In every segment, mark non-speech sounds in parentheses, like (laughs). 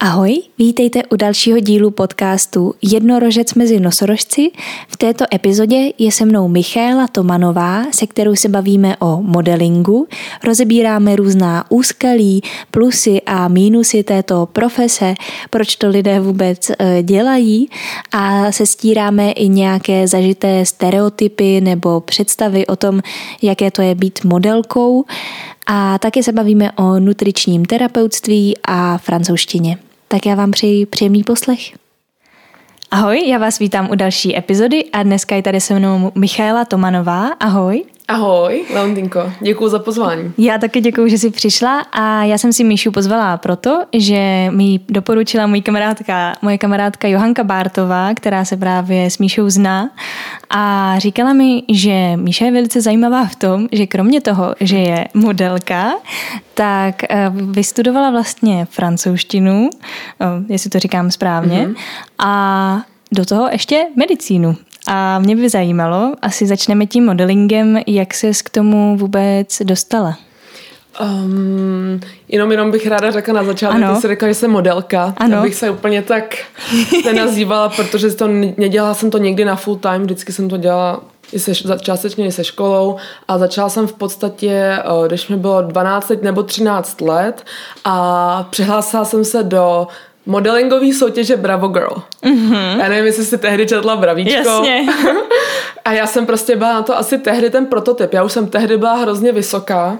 Ahoj, vítejte u dalšího dílu podcastu Jednorožec mezi nosorožci. V této epizodě je se mnou Michála Tomanová, se kterou se bavíme o modelingu. Rozebíráme různá úskalí, plusy a mínusy této profese, proč to lidé vůbec eh, dělají a sestíráme i nějaké zažité stereotypy nebo představy o tom, jaké to je být modelkou. A taky se bavíme o nutričním terapeutství a francouzštině. Tak já vám přeji příjemný poslech. Ahoj, já vás vítám u další epizody a dneska je tady se mnou Michaela Tomanová. Ahoj. Ahoj, Leontinko, děkuji za pozvání. Já taky děkuji, že jsi přišla a já jsem si Míšu pozvala proto, že mi doporučila můj kamarádka, moje kamarádka Johanka Bártová, která se právě s Míšou zná a říkala mi, že Míša je velice zajímavá v tom, že kromě toho, že je modelka, tak eh, vystudovala vlastně francouzštinu, eh, jestli to říkám správně, mm-hmm. a do toho ještě medicínu. A mě by zajímalo, asi začneme tím modelingem, jak ses k tomu vůbec dostala? Um, jenom, jenom bych ráda řekla na začátku, když jsi řekla, že jsem modelka, ano. abych se úplně tak (laughs) nenazývala, protože to nedělala jsem to někdy na full time, vždycky jsem to dělala i se, částečně i se školou a začala jsem v podstatě, eh, když mi bylo 12 nebo 13 let a přihlásila jsem se do modelingový soutěže Bravo Girl. Mm-hmm. Já nevím, jestli jsi tehdy četla Bravíčko. Jasně. (laughs) a já jsem prostě byla na to asi tehdy ten prototyp. Já už jsem tehdy byla hrozně vysoká.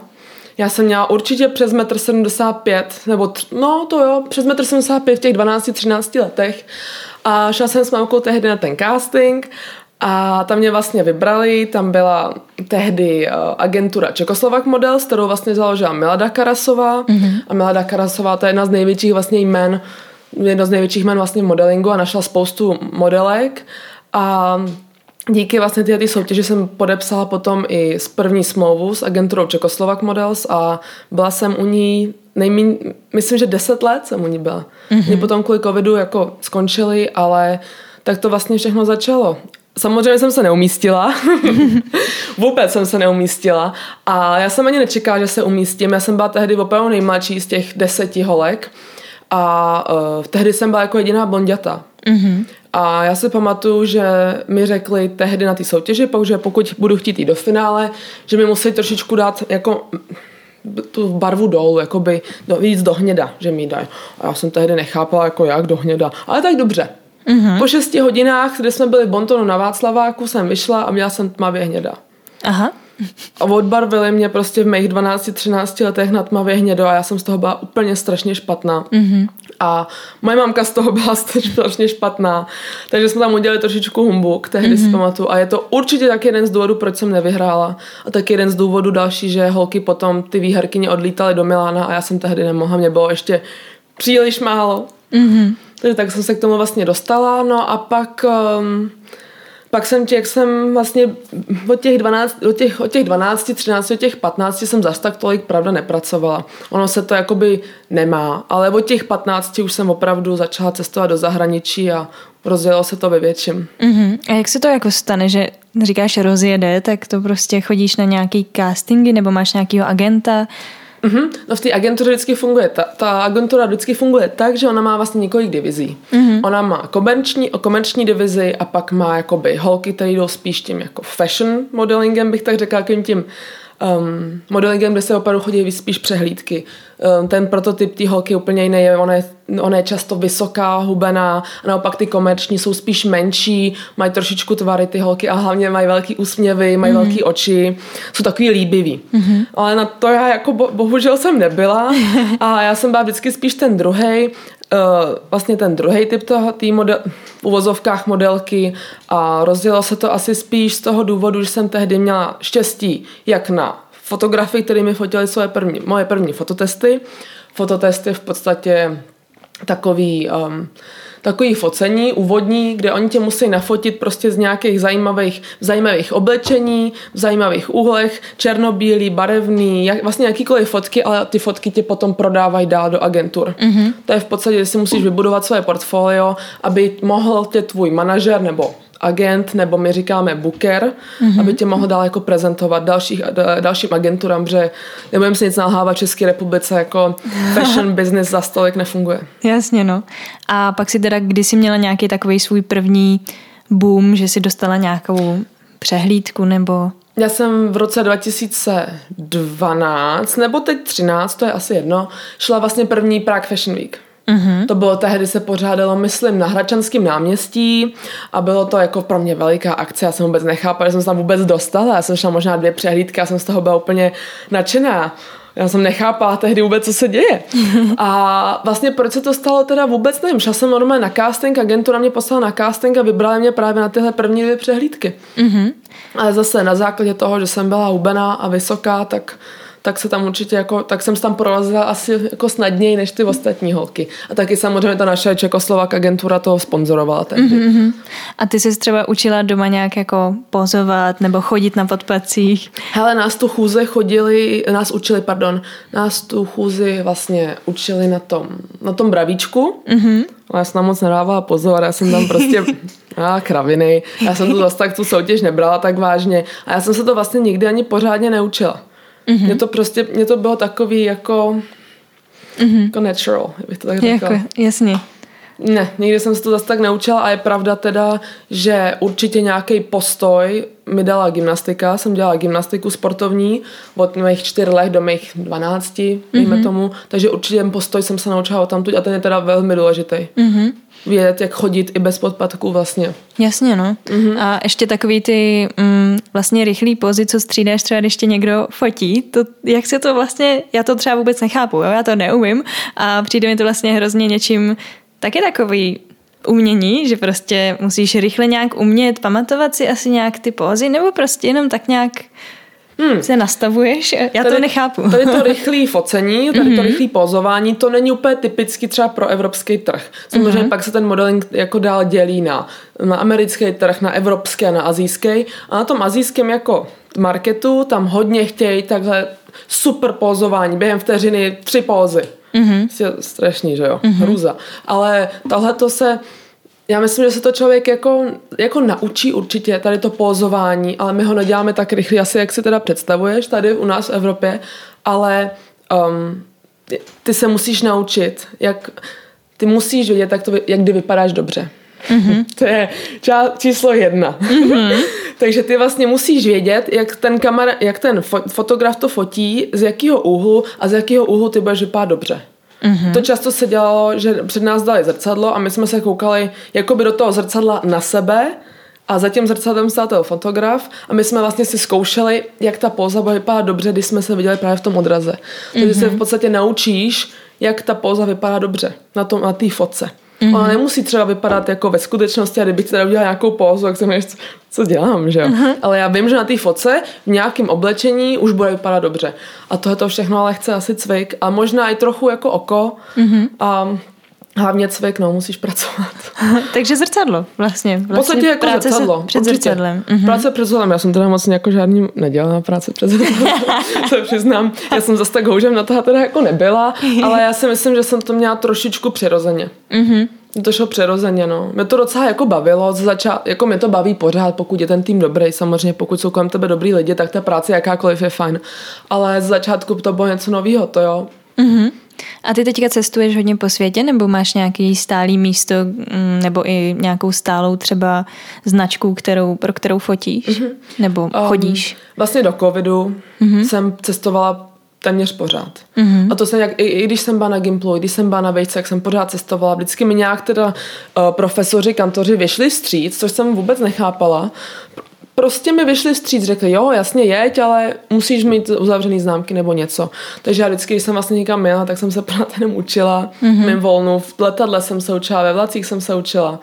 Já jsem měla určitě přes 1,75 m, nebo tř- no to jo, přes 1,75 m v těch 12-13 letech. A šla jsem s mamkou tehdy na ten casting a tam mě vlastně vybrali, tam byla tehdy uh, agentura Čekoslovak Model, s kterou vlastně založila Milada Karasová. Mm-hmm. A Milada Karasová to je jedna z největších vlastně jmen jedno z největších jmen vlastně modelingu a našla spoustu modelek a díky vlastně tyhle ty soutěži jsem podepsala potom i s první smlouvu s agenturou Czechoslovak Models a byla jsem u ní nejmín, myslím, že 10 let jsem u ní byla. Mm-hmm. Mě potom kvůli covidu jako skončili, ale tak to vlastně všechno začalo. Samozřejmě jsem se neumístila. (laughs) Vůbec jsem se neumístila. A já jsem ani nečekala, že se umístím. Já jsem byla tehdy opravdu nejmladší z těch deseti holek. A uh, tehdy jsem byla jako jediná blonděta. Mm-hmm. A já si pamatuju, že mi řekli tehdy na té soutěži, že pokud budu chtít jít do finále, že mi musí trošičku dát jako tu barvu dolů, jakoby do, víc do hněda, že mi dají. A já jsem tehdy nechápala, jako jak do hněda. Ale tak dobře. Mm-hmm. Po šesti hodinách, kdy jsme byli v Bontonu na Václaváku, jsem vyšla a měla jsem tmavě hněda. Aha. A odbarvili mě prostě v mých 12-13 letech na tmavě hnědo a já jsem z toho byla úplně strašně špatná. Mm-hmm. A moje mamka z toho byla (laughs) strašně špatná. Takže jsme tam udělali trošičku humbuk, tehdy mm-hmm. si pamatuju. A je to určitě tak jeden z důvodů, proč jsem nevyhrála. A tak jeden z důvodů další, že holky potom ty výherkyně odlítaly do Milána a já jsem tehdy nemohla. Mě bylo ještě příliš málo. Mm-hmm. Takže tak jsem se k tomu vlastně dostala. No a pak... Um, pak jsem tě, jak jsem vlastně od těch 12, od těch, od těch 12, 13, od těch 15 jsem zas tak tolik pravda nepracovala. Ono se to jakoby nemá, ale od těch 15 už jsem opravdu začala cestovat do zahraničí a rozjelo se to ve větším. Uh-huh. A jak se to jako stane, že říkáš rozjede, tak to prostě chodíš na nějaký castingy nebo máš nějakého agenta, Mm-hmm. No v té agentuře vždycky funguje, ta, ta agentura vždycky funguje tak, že ona má vlastně několik divizí. Mm-hmm. Ona má komerční, komerční divizi a pak má jakoby holky, které jdou spíš tím jako fashion modelingem, bych tak řekla, tím um, modelingem, kde se opravdu chodí spíš přehlídky. Um, ten prototyp té holky úplně jiný je, ona je, ona je často vysoká, hubená, a naopak ty komerční jsou spíš menší, mají trošičku tvary ty holky a hlavně mají velký úsměvy, mají mm-hmm. velký oči, jsou takový líbivý. Mm-hmm. Ale na to já jako bo, bohužel jsem nebyla (laughs) a já jsem byla vždycky spíš ten druhý uh, vlastně ten druhý typ toho, tý model, v uvozovkách modelky a rozdělilo se to asi spíš z toho důvodu, že jsem tehdy měla štěstí jak na fotografii, které mi fotily svoje první, moje první fototesty. Fototesty v podstatě takový um, takový focení úvodní, kde oni tě musí nafotit prostě z nějakých zajímavých, zajímavých oblečení, v zajímavých úhlech, černobílý, barevný, jak, vlastně jakýkoliv fotky, ale ty fotky tě potom prodávají dál do agentur. Mm-hmm. To je v podstatě, že si musíš vybudovat své portfolio, aby mohl tě tvůj manažer nebo agent, nebo my říkáme booker, mm-hmm. aby tě mohl dál jako prezentovat dalších, dalším agenturám, že nebudeme si nic nalhávat v České republice, jako (laughs) fashion business za stolik nefunguje. Jasně, no. A pak si teda kdysi měla nějaký takový svůj první boom, že si dostala nějakou přehlídku nebo... Já jsem v roce 2012, nebo teď 13, to je asi jedno, šla vlastně první Prague Fashion Week. Mm-hmm. To bylo tehdy, se pořádalo, myslím, na Hračanském náměstí a bylo to jako pro mě veliká akce. Já jsem vůbec nechápala, že jsem se tam vůbec dostala. Já jsem šla možná dvě přehlídky a jsem z toho byla úplně nadšená. Já jsem nechápala tehdy vůbec, co se děje. (laughs) A vlastně proč se to stalo, teda vůbec nevím. Šla jsem normálně na casting, agentura mě poslala na casting a vybrala mě právě na tyhle první dvě přehlídky. Mm-hmm. Ale zase na základě toho, že jsem byla hubená a vysoká, tak tak se tam určitě jako, tak jsem se tam prorazila asi jako snadněji než ty ostatní holky. A taky samozřejmě ta naše Čekoslovak agentura to sponzorovala tehdy. Mm-hmm. A ty jsi třeba učila doma nějak jako pozovat nebo chodit na podpacích? Hele, nás tu chůze chodili, nás učili, pardon, nás tu chůzi vlastně učili na tom, na tom bravíčku. Mm-hmm. Ale já jsem tam moc nedávala pozor, já jsem tam prostě (laughs) a kraviny. Já jsem to zase tak tu soutěž nebrala tak vážně. A já jsem se to vlastně nikdy ani pořádně neučila. Mm-hmm. Mě to prostě, mě to bylo takový jako, mm-hmm. jako natural, bych to tak řekla. Jako, jasně. Ne, nikdy jsem se to zase tak naučila a je pravda teda, že určitě nějaký postoj mi dala gymnastika. Jsem dělala gymnastiku sportovní od mých čtyř let do mých dvanácti, mm-hmm. tomu. Takže určitě ten postoj jsem se naučila tamtud a ten je teda velmi důležitý. Mm-hmm. Vědět, jak chodit i bez podpatků vlastně. Jasně, no. Mm-hmm. A ještě takový ty mm, vlastně rychlý pozy, co střídáš třeba, když tě někdo fotí, to, jak se to vlastně, já to třeba vůbec nechápu, jo? já to neumím a přijde mi to vlastně hrozně něčím taky takový umění, že prostě musíš rychle nějak umět pamatovat si asi nějak ty pózy, nebo prostě jenom tak nějak hmm. se nastavuješ? Já tady, to nechápu. Tady to rychlé focení, tady mm-hmm. to mhm. rychlé pozování, to není úplně typicky třeba pro evropský trh. Samozřejmě mm-hmm. pak se ten modeling jako dál dělí na, na americký trh, na evropský a na azijský. A na tom azijském jako marketu tam hodně chtějí takhle super pozování, během vteřiny tři pózy. Mm-hmm. Strašný, že jo? Mm-hmm. Hruza. Ale tohle to se já myslím, že se to člověk jako, jako naučí určitě, tady to pózování, ale my ho neděláme tak rychle, asi jak si teda představuješ tady u nás v Evropě, ale um, ty, ty se musíš naučit, jak ty musíš vědět, jak, to, jak kdy vypadáš dobře. Mm-hmm. To je čá, číslo jedna. Mm-hmm. (laughs) Takže ty vlastně musíš vědět, jak ten, kamera, jak ten fotograf to fotí, z jakého úhlu a z jakého úhlu ty budeš vypadat dobře. Mm-hmm. To často se dělalo, že před nás dali zrcadlo a my jsme se koukali jakoby do toho zrcadla na sebe a za tím zrcadlem stál ten fotograf a my jsme vlastně si zkoušeli, jak ta póza bude vypadat dobře, když jsme se viděli právě v tom odraze. Takže mm-hmm. se v podstatě naučíš, jak ta póza vypadá dobře na tom na té fotce. Mm-hmm. Ona nemusí třeba vypadat jako ve skutečnosti a kdybych teda udělala nějakou pózu, tak jsem ještě, co dělám, že jo. Mm-hmm. Ale já vím, že na té fotce v nějakém oblečení už bude vypadat dobře. A tohle to všechno ale chce asi cvik a možná i trochu jako oko. Mm-hmm. A Hlavně cvik, no, musíš pracovat. (laughs) Takže zrcadlo vlastně. vlastně v podstatě jako práce zrcadlo. Před určitě. zrcadlem. Mm-hmm. Práce před zrcadlem. Já jsem teda moc jako žádný nedělala práce před zrcadlem. (laughs) se přiznám. Já jsem zase tak houžem na toho teda jako nebyla, (laughs) ale já si myslím, že jsem to měla trošičku přirozeně. Mm-hmm. To šlo přirozeně, no. Mě to docela jako bavilo, začát, jako mě to baví pořád, pokud je ten tým dobrý, samozřejmě pokud jsou kolem tebe dobrý lidi, tak ta práce jakákoliv je fajn. Ale z začátku to bylo něco nového, to jo. Mm-hmm. A ty teďka cestuješ hodně po světě, nebo máš nějaký stálý místo, mm, nebo i nějakou stálou třeba značku, kterou, pro kterou fotíš? Mm-hmm. Nebo um, chodíš? Vlastně do covidu mm-hmm. jsem cestovala téměř pořád. Mm-hmm. A to jsem, jak, i, i když jsem byla na Gimplu, i když jsem byla na Vejce, jak jsem pořád cestovala, vždycky mi nějak teda uh, profesoři, kantoři vyšli stříc, což jsem vůbec nechápala, prostě mi vyšli stříc, řekli, jo, jasně jeď, ale musíš mít uzavřený známky nebo něco. Takže já vždycky, když jsem vlastně někam měla, tak jsem se (laughs) pořád jenom učila, mm-hmm. mým volnu, v letadle jsem se učila, ve vlacích jsem se učila.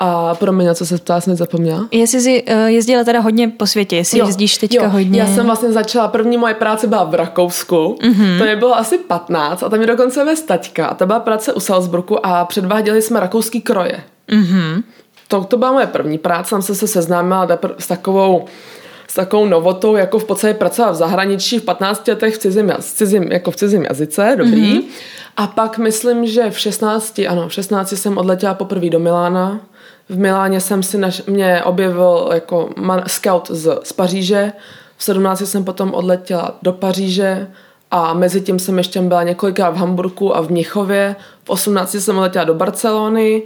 A pro mě něco se ptá, jsem zapomněla. Jestli jsi uh, jezdila teda hodně po světě, jestli jo, jezdíš teďka jo. hodně. Já jsem vlastně začala, první moje práce byla v Rakousku, mm-hmm. to mi bylo asi 15 a tam je dokonce ve Staťka a to byla práce u Salzburgu a předváděli jsme rakouský kroje. Mm-hmm to, to byla moje první práce, tam jsem se seznámila s takovou s takovou novotou, jako v podstatě pracovat v zahraničí v 15 letech v cizím, v cizím, jako v cizím jazyce, dobrý. Mm-hmm. A pak myslím, že v 16, ano, v 16 jsem odletěla poprvé do Milána, v Miláně jsem si naš, mě objevil jako man, scout z, z Paříže. V 17 jsem potom odletěla do Paříže a mezi tím jsem ještě byla několikrát v Hamburgu a v Mnichově. V 18 jsem odletěla do Barcelony,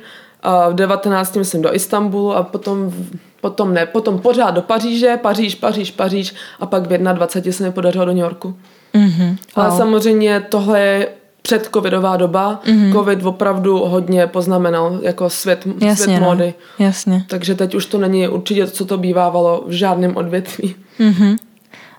v 19 jsem do Istanbulu a potom, potom ne, potom pořád do Paříže, Paříž, Paříž, Paříž a pak v 21 se mi podařilo do New Yorku. Mm-hmm. Wow. Ale samozřejmě tohle je předcovidová doba. Mm-hmm. Covid opravdu hodně poznamenal jako svět, Jasně, svět no. módy. Jasně. Takže teď už to není určitě co to bývávalo v žádném odvětví. Mm-hmm.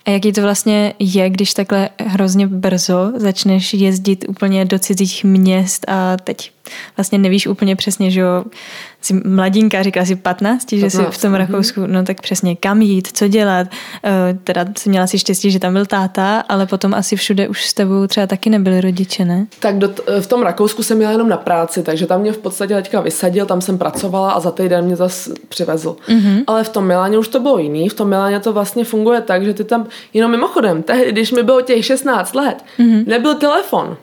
A jaký to vlastně je, když takhle hrozně brzo začneš jezdit úplně do cizích měst a teď vlastně nevíš úplně přesně, že jo, jsi mladinka, říkala jsi 15, 15 že jsi v tom Rakousku, no tak přesně kam jít, co dělat. Uh, teda jsi měla si štěstí, že tam byl táta, ale potom asi všude už s tebou třeba taky nebyli rodiče, ne? Tak do, v tom Rakousku jsem měla jenom na práci, takže tam mě v podstatě teďka vysadil, tam jsem pracovala a za týden mě zase přivezl. Mm-hmm. Ale v tom Miláně už to bylo jiný, v tom Miláně to vlastně funguje tak, že ty tam, jenom mimochodem, tehdy, když mi bylo těch 16 let, mm-hmm. nebyl telefon.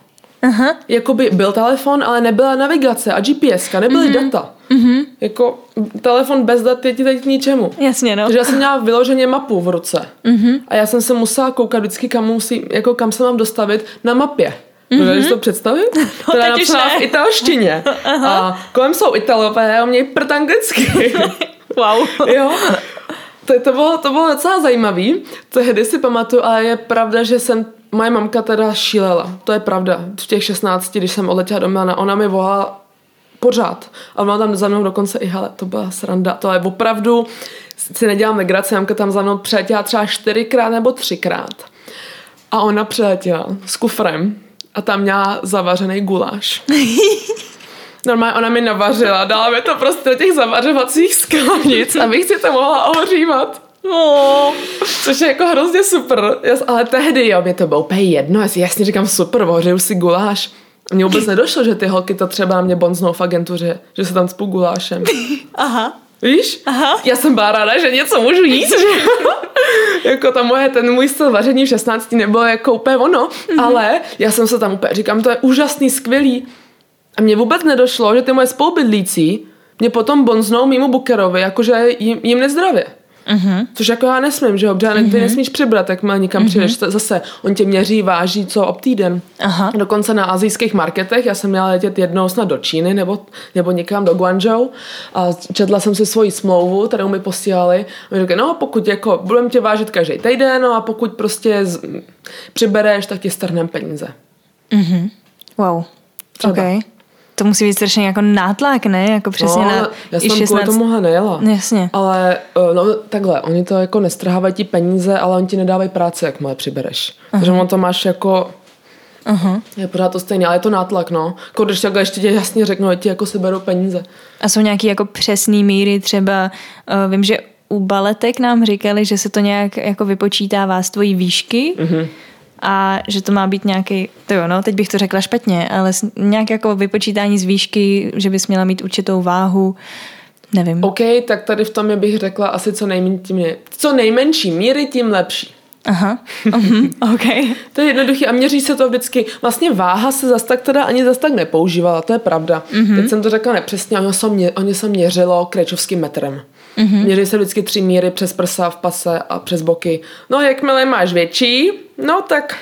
Aha. Jakoby byl telefon, ale nebyla navigace a GPS, nebyly mm-hmm. data. Mm-hmm. Jako telefon bez dat je ti teď k ničemu. Jasně, no. Takže já jsem měla vyloženě mapu v ruce. Mm-hmm. A já jsem se musela koukat vždycky, kam, musí, jako kam se mám dostavit na mapě. Mm-hmm. Dovedeš to představit? (laughs) No, teď už napsaná v italštině. (laughs) a kolem jsou Italové a umějí prd anglicky. (laughs) wow. jo. To, to, bylo, to bylo docela zajímavý. Tehdy si pamatuju, ale je pravda, že jsem moje mamka teda šílela. To je pravda. V těch 16, když jsem odletěla do Milana, ona mi volala pořád. A ona tam za mnou dokonce i, hele, to byla sranda. To je opravdu, si nedělám legraci, mamka tam za mnou přiletěla třeba čtyřikrát nebo třikrát. A ona přiletěla s kufrem a tam měla zavařený guláš. (laughs) Normálně ona mi navařila, dala mi to prostě do těch zavařovacích sklenic, abych si to mohla ohřívat. Oh. Což je jako hrozně super. Ale tehdy, jo, mě to bylo úplně jedno. Já si jasně říkám, super, ohřeju si guláš. A Mně vůbec nedošlo, že ty holky to třeba na mě bonznou v agentuře, že se tam spou gulášem. (laughs) Aha. Víš? Aha. Já jsem byla ráda, že něco můžu jíst, že (laughs) jako ta moje, ten můj styl vaření v 16 nebyl jako úplně ono, mm-hmm. ale já jsem se tam úplně, říkám, to je úžasný, skvělý. A mně vůbec nedošlo, že ty moje spolubydlící mě potom bonznou mimo bukerovi, jakože jim, jim nezdravě. Mhm. Což jako já nesmím, že jo, protože ty nesmíš přibrat, jak má nikam přijdeš, to zase on tě měří, váží, co ob týden. Aha. Dokonce na azijských marketech, já jsem měla letět jednou snad do Číny nebo, nebo někam do Guangzhou a četla jsem si svoji smlouvu, kterou mi posílali. A mi říkali, no pokud jako budeme tě vážit každý týden, no a pokud prostě z, přibereš, tak ti strhneme peníze. Mhm. Wow. Třeba. Okay. To musí být strašně jako nátlak, ne? Jako přesně no, na já jsem 16... kvůli tomuhle nejela. Jasně. Ale eh, no takhle, oni to jako nestrhávají ti peníze, ale oni ti nedávají práce, jak má přibereš. Takže on to máš jako Aha. je pořád to stejné, ale je to nátlak, no. Jako když takhle ještě tě jasně řeknu, ať ti jako se berou peníze. A jsou nějaký jako přesný míry, třeba uh, vím, že u baletek nám říkali, že se to nějak jako vypočítává z tvojí výšky Mhm. A že to má být nějaký, to jo, no, teď bych to řekla špatně, ale nějak jako vypočítání z výšky, že bys měla mít určitou váhu, nevím. OK, tak tady v tom je bych řekla asi co, nejmen, tím je, co nejmenší míry, tím lepší. Aha, mhm, (laughs) ok. To je jednoduché a měří se to vždycky. Vlastně váha se zas tak teda ani zas tak nepoužívala, to je pravda. Mm-hmm. Teď jsem to řekla nepřesně, oni se, mě, oni se měřilo krečovským metrem. Mm-hmm. Měří se vždycky tři míry přes prsa, v pase a přes boky. No, jakmile máš větší, no tak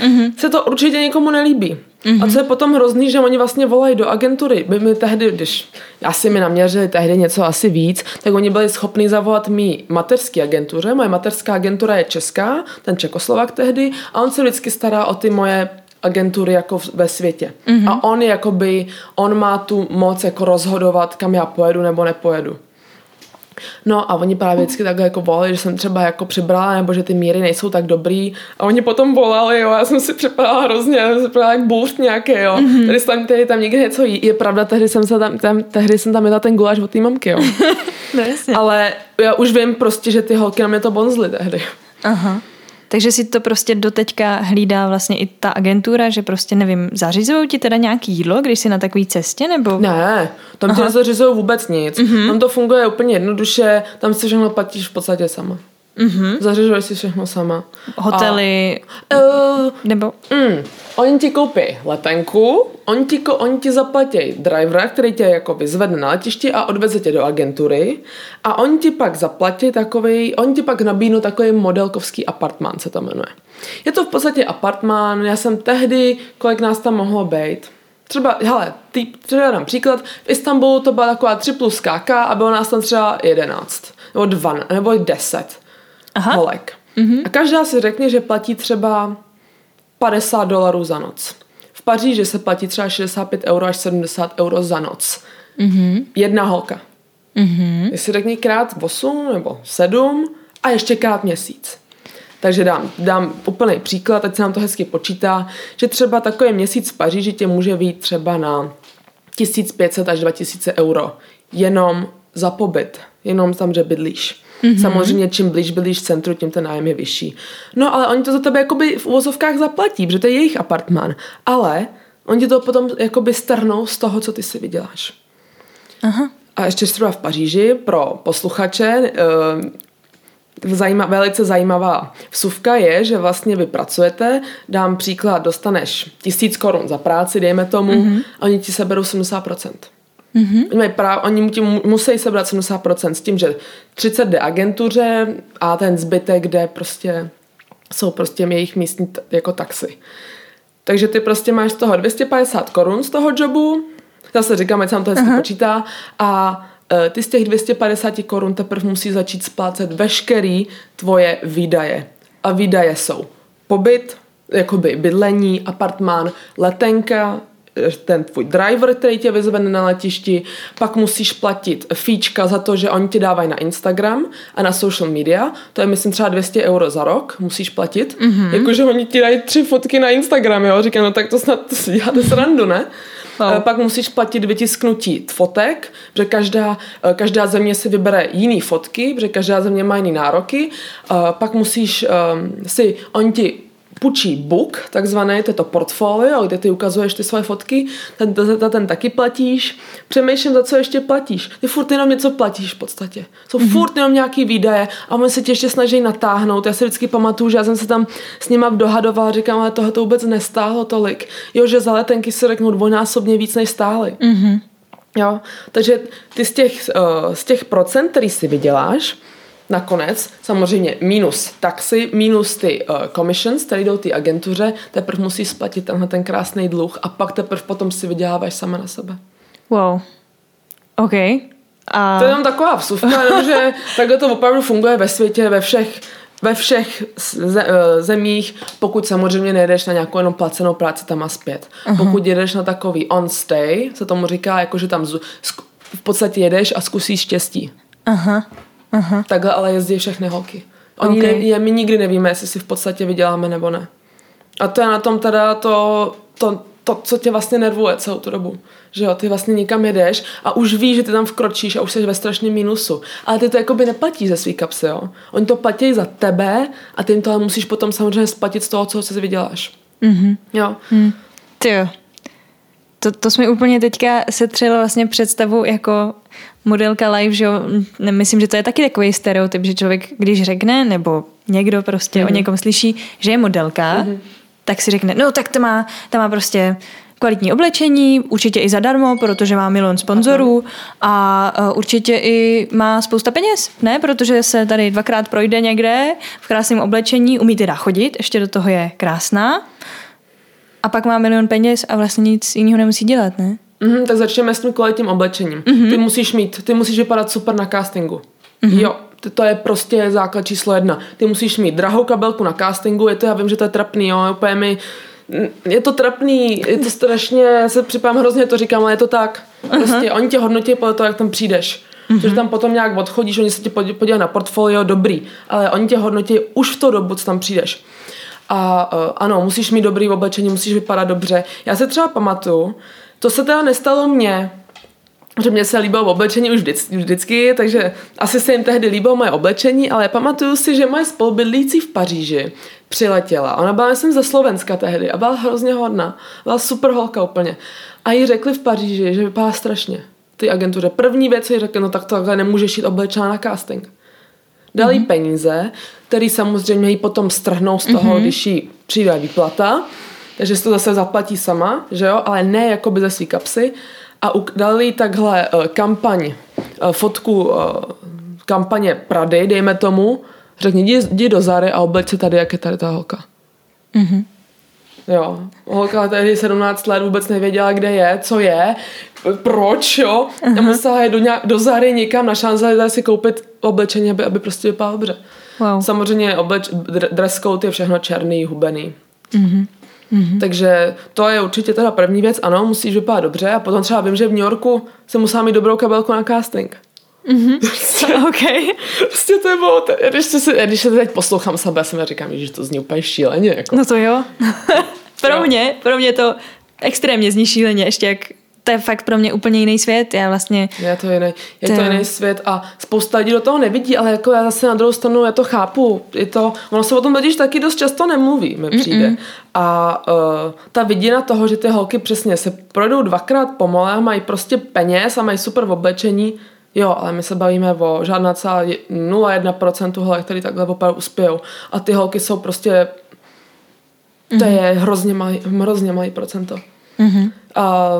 mm-hmm. se to určitě nikomu nelíbí. Mm-hmm. A co je potom hrozný, že oni vlastně volají do agentury. My, my tehdy, když asi mi naměřili tehdy něco asi víc, tak oni byli schopni zavolat mý mateřské agentuře. Moje mateřská agentura je česká, ten Čekoslovak tehdy, a on se vždycky stará o ty moje agentury jako ve světě. Mm-hmm. A on jakoby, on má tu moc jako rozhodovat, kam já pojedu nebo nepojedu. No a oni právě vždycky takhle jako volali, že jsem třeba jako přibrala, nebo že ty míry nejsou tak dobrý. A oni potom volali, jo, já jsem si připadala hrozně, já jsem si připadala jak bůřt nějaký, jo. Mm-hmm. Tady, tam, tady tam někde něco jí. Je pravda, tehdy jsem, se tam, tam, tehdy jsem tam jedla ten guláš od té mamky, jo. (laughs) No jasně. Ale já už vím prostě, že ty holky na mě to bonzly tehdy. Aha. Takže si to prostě doteďka hlídá vlastně i ta agentura, že prostě nevím, zařizují ti teda nějaký jídlo, když jsi na takové cestě, nebo? Ne, tam ti nezařizují vůbec nic. Mm-hmm. Tam to funguje úplně jednoduše, tam si všechno platíš v podstatě sama. Mm-hmm. Zařižuješ si všechno sama. Hotely. A, uh, nebo? Mm, oni ti koupí letenku, oni ti, oni ti zaplatí drivera, který tě jako vyzvedne na letišti a odveze tě do agentury a oni ti pak zaplatí takový, oni ti pak nabídnou takový modelkovský apartmán, se to jmenuje. Je to v podstatě apartmán, já jsem tehdy, kolik nás tam mohlo být, třeba, hele, ty, třeba dám příklad, v Istanbulu to byla taková 3 plus KK a bylo nás tam třeba 11, nebo 2, nebo 10 Aha. holek. Mm-hmm. A každá si řekne, že platí třeba 50 dolarů za noc. V Paříži se platí třeba 65 euro až 70 euro za noc. Mm-hmm. Jedna holka. Mm-hmm. Jestli řekni krát 8 nebo 7 a ještě krát měsíc. Takže dám, dám úplný příklad, ať se nám to hezky počítá, že třeba takový měsíc v Paříži tě může být třeba na 1500 až 2000 euro jenom za pobyt, jenom tam, že bydlíš. Mm-hmm. Samozřejmě, čím blíž bydlíš centru, tím ten nájem je vyšší. No ale oni to za tebe jakoby v uvozovkách zaplatí, protože to je jejich apartmán. Ale oni to potom jakoby strhnou z toho, co ty si vyděláš. Aha. A ještě třeba v Paříži pro posluchače eh, zajíma, velice zajímavá vsuvka je, že vlastně vy pracujete, dám příklad, dostaneš tisíc korun za práci, dejme tomu, mm-hmm. a oni ti seberou 70%. Mm-hmm. Práv, oni ti musí sebrat 70% s tím, že 30 jde agentuře a ten zbytek jde prostě, jsou prostě jejich místní t- jako taxi. Takže ty prostě máš z toho 250 korun z toho jobu, zase říkám, ať se nám to hezky uh-huh. počítá, a e, ty z těch 250 korun teprve musí začít splácet veškerý tvoje výdaje. A výdaje jsou pobyt, jakoby bydlení, apartmán, letenka, ten tvůj driver, který tě vyzvene na letišti, pak musíš platit fíčka za to, že oni ti dávají na Instagram a na social media, to je myslím třeba 200 euro za rok, musíš platit, mm-hmm. jakože oni ti dají tři fotky na Instagram, jo, říkám, no tak to snad to si děláte srandu, ne? Wow. Pak musíš platit vytisknutí fotek, protože každá, každá země si vybere jiný fotky, protože každá země má jiný nároky. Pak musíš um, si, oni ti půjčí book, takzvané, to je to portfolio, kde ty ukazuješ ty svoje fotky, ten, ten, ten taky platíš. Přemýšlím, za co ještě platíš. Ty furt jenom něco platíš v podstatě. Jsou mm-hmm. furt jenom nějaký výdaje a oni se tě ještě snaží natáhnout. Já si vždycky pamatuju, že já jsem se tam s nima dohadovala, říkám, ale tohle to vůbec nestálo tolik. Jo, že za letenky se řeknou dvojnásobně víc, než stály. Mm-hmm. Jo, takže ty z těch, uh, z těch procent, který si vyděláš, nakonec samozřejmě minus taxi, minus ty uh, commissions, které jdou ty agentuře, teprve musí splatit tenhle ten krásný dluh a pak teprve potom si vyděláváš sama na sebe. Wow. OK. A... To je jenom taková vsuvka, (laughs) že takhle to opravdu funguje ve světě, ve všech ve všech eh, zemích, pokud samozřejmě nejdeš na nějakou jenom placenou práci tam a zpět. Uh-huh. Pokud jedeš na takový on stay, se tomu říká, jako že tam v podstatě jedeš a zkusíš štěstí. Aha. Aha. Takhle ale jezdí všechny holky. Oni okay. ne, my nikdy nevíme, jestli si v podstatě vyděláme nebo ne. A to je na tom teda to, to, to, co tě vlastně nervuje celou tu dobu. Že jo, ty vlastně nikam jedeš a už víš, že ty tam vkročíš a už jsi ve strašném mínusu. Ale ty to jakoby neplatí ze svý kapsy, jo. Oni to platí za tebe a ty jim to ale musíš potom samozřejmě splatit z toho, co si vyděláš. Mm-hmm. Jo. Mm. Ty jo. To, to jsme úplně teďka setřeli vlastně představu jako modelka live, že jo, myslím, že to je taky takový stereotyp, že člověk, když řekne, nebo někdo prostě mm-hmm. o mhm. někom slyší, že je modelka, mm-hmm. tak si řekne, no tak to má, to má prostě kvalitní oblečení, určitě i zadarmo, protože má milion sponzorů a uh, určitě i má spousta peněz, ne? Protože se tady dvakrát projde někde v krásném oblečení, umí teda chodit, ještě do toho je krásná a pak má milion peněz a vlastně nic jiného nemusí dělat, ne? Mm-hmm, tak začneme s tím kvalitním oblečením. Mm-hmm. Ty musíš mít, ty musíš vypadat super na castingu. Mm-hmm. Jo, to je prostě základ číslo jedna. Ty musíš mít drahou kabelku na castingu, je to, já vím, že to je trapný, jo, úplně mi, je to trapný, je to strašně, já se připadám hrozně, to říkám, ale je to tak. Prostě uh-huh. oni tě hodnotí podle toho, jak tam přijdeš. Uh-huh. Protože tam potom nějak odchodíš, oni se ti podívají na portfolio, dobrý, ale oni tě hodnotí už v to dobu, co tam přijdeš. A uh, ano, musíš mít dobrý oblečení, musíš vypadat dobře. Já se třeba pamatuju, to se teda nestalo mně, že mě se líbilo oblečení už vždycky, vždycky, takže asi se jim tehdy líbilo moje oblečení, ale pamatuju si, že moje spolubydlící v Paříži přiletěla. Ona byla, myslím, ze Slovenska tehdy a byla hrozně hodná. Byla super holka úplně. A jí řekli v Paříži, že vypadá strašně. Ty agentuře. První věc jí řekli, no tak to takhle nemůžeš jít oblečená na casting. Dali mm-hmm. peníze, který samozřejmě jí potom strhnou z toho, mm-hmm. když jí přijde výplata, takže si to zase zaplatí sama, že jo, ale ne jako by ze svý kapsy. A dali takhle uh, kampaň, uh, fotku uh, kampaně Prady, dejme tomu, řekni, jdi, jdi do Zary a obleč se tady, jak je tady ta holka. Mm-hmm. Jo, holka tehdy 17 let vůbec nevěděla, kde je, co je, proč, jo. Uh-huh. A musela jít do, nějak, do Zary někam na šanze si koupit oblečení, aby, aby prostě vypadalo dobře. Wow. Samozřejmě obleč, dress code je všechno černý, hubený. Uh-huh. Mm-hmm. Takže to je určitě teda první věc, ano, musíš vypadat dobře a potom třeba vím, že v New Yorku se musela mít dobrou kabelku na casting. Mm-hmm. (laughs) Prostě, (laughs) okay. prostě to je bylo, když, se, když se teď poslouchám sebe, jsem říkám, že to zní úplně šíleně. Jako. No to jo. (laughs) pro mě, pro mě to extrémně zní šíleně, ještě jak to je fakt pro mě úplně jiný svět. Já vlastně... Je to jiný, je to, to jiný svět a spousta lidí do toho nevidí, ale jako já zase na druhou stranu já to chápu. Je to, ono se o tom totiž taky dost často nemluví, mi přijde. Mm-mm. A uh, ta vidina toho, že ty holky přesně se projdou dvakrát pomole a mají prostě peněz a mají super v oblečení, Jo, ale my se bavíme o žádná celá 0,1% holek, který takhle opravdu uspějou. A ty holky jsou prostě to mm-hmm. je hrozně malý, hrozně malý procento. Mm-hmm.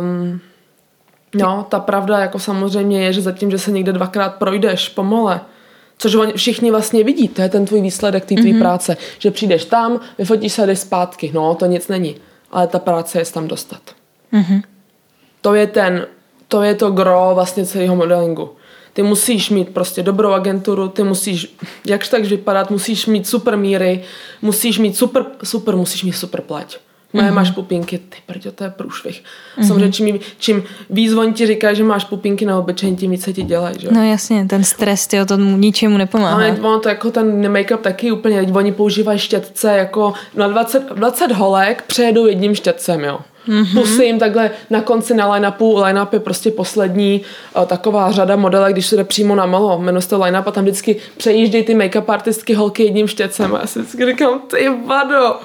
Um, no, ta pravda jako samozřejmě je, že zatím, že se někde dvakrát projdeš po mole, což oni všichni vlastně vidí, to je ten tvůj výsledek té tvý mm-hmm. práce, že přijdeš tam, vyfotíš se jdeš zpátky, no, to nic není, ale ta práce je tam dostat. Mm-hmm. To je ten, to je to gro vlastně celého modelingu. Ty musíš mít prostě dobrou agenturu, ty musíš jakž tak vypadat, musíš mít super míry, musíš mít super, super, musíš mít super plať. Mm-hmm. máš pupínky, ty prďo, to je průšvih. Mm-hmm. Samozřejmě čím, čím víc oni ti říkají, že máš pupínky na obyčejní, tím víc se ti dělají, že? No jasně, ten stres, tyjo, to ničemu nepomáhá. Ale ono to jako ten make-up taky úplně, oni používají štětce jako na 20, 20 holek přejedou jedním štětcem, jo mm-hmm. pusím takhle na konci na line-upu. Line-up je prostě poslední uh, taková řada modelek, když se jde přímo na malo. Jmenuje se to line-up a tam vždycky přejíždějí ty make-up artistky holky jedním štěcem. A já si vždycky říkám, ty vado,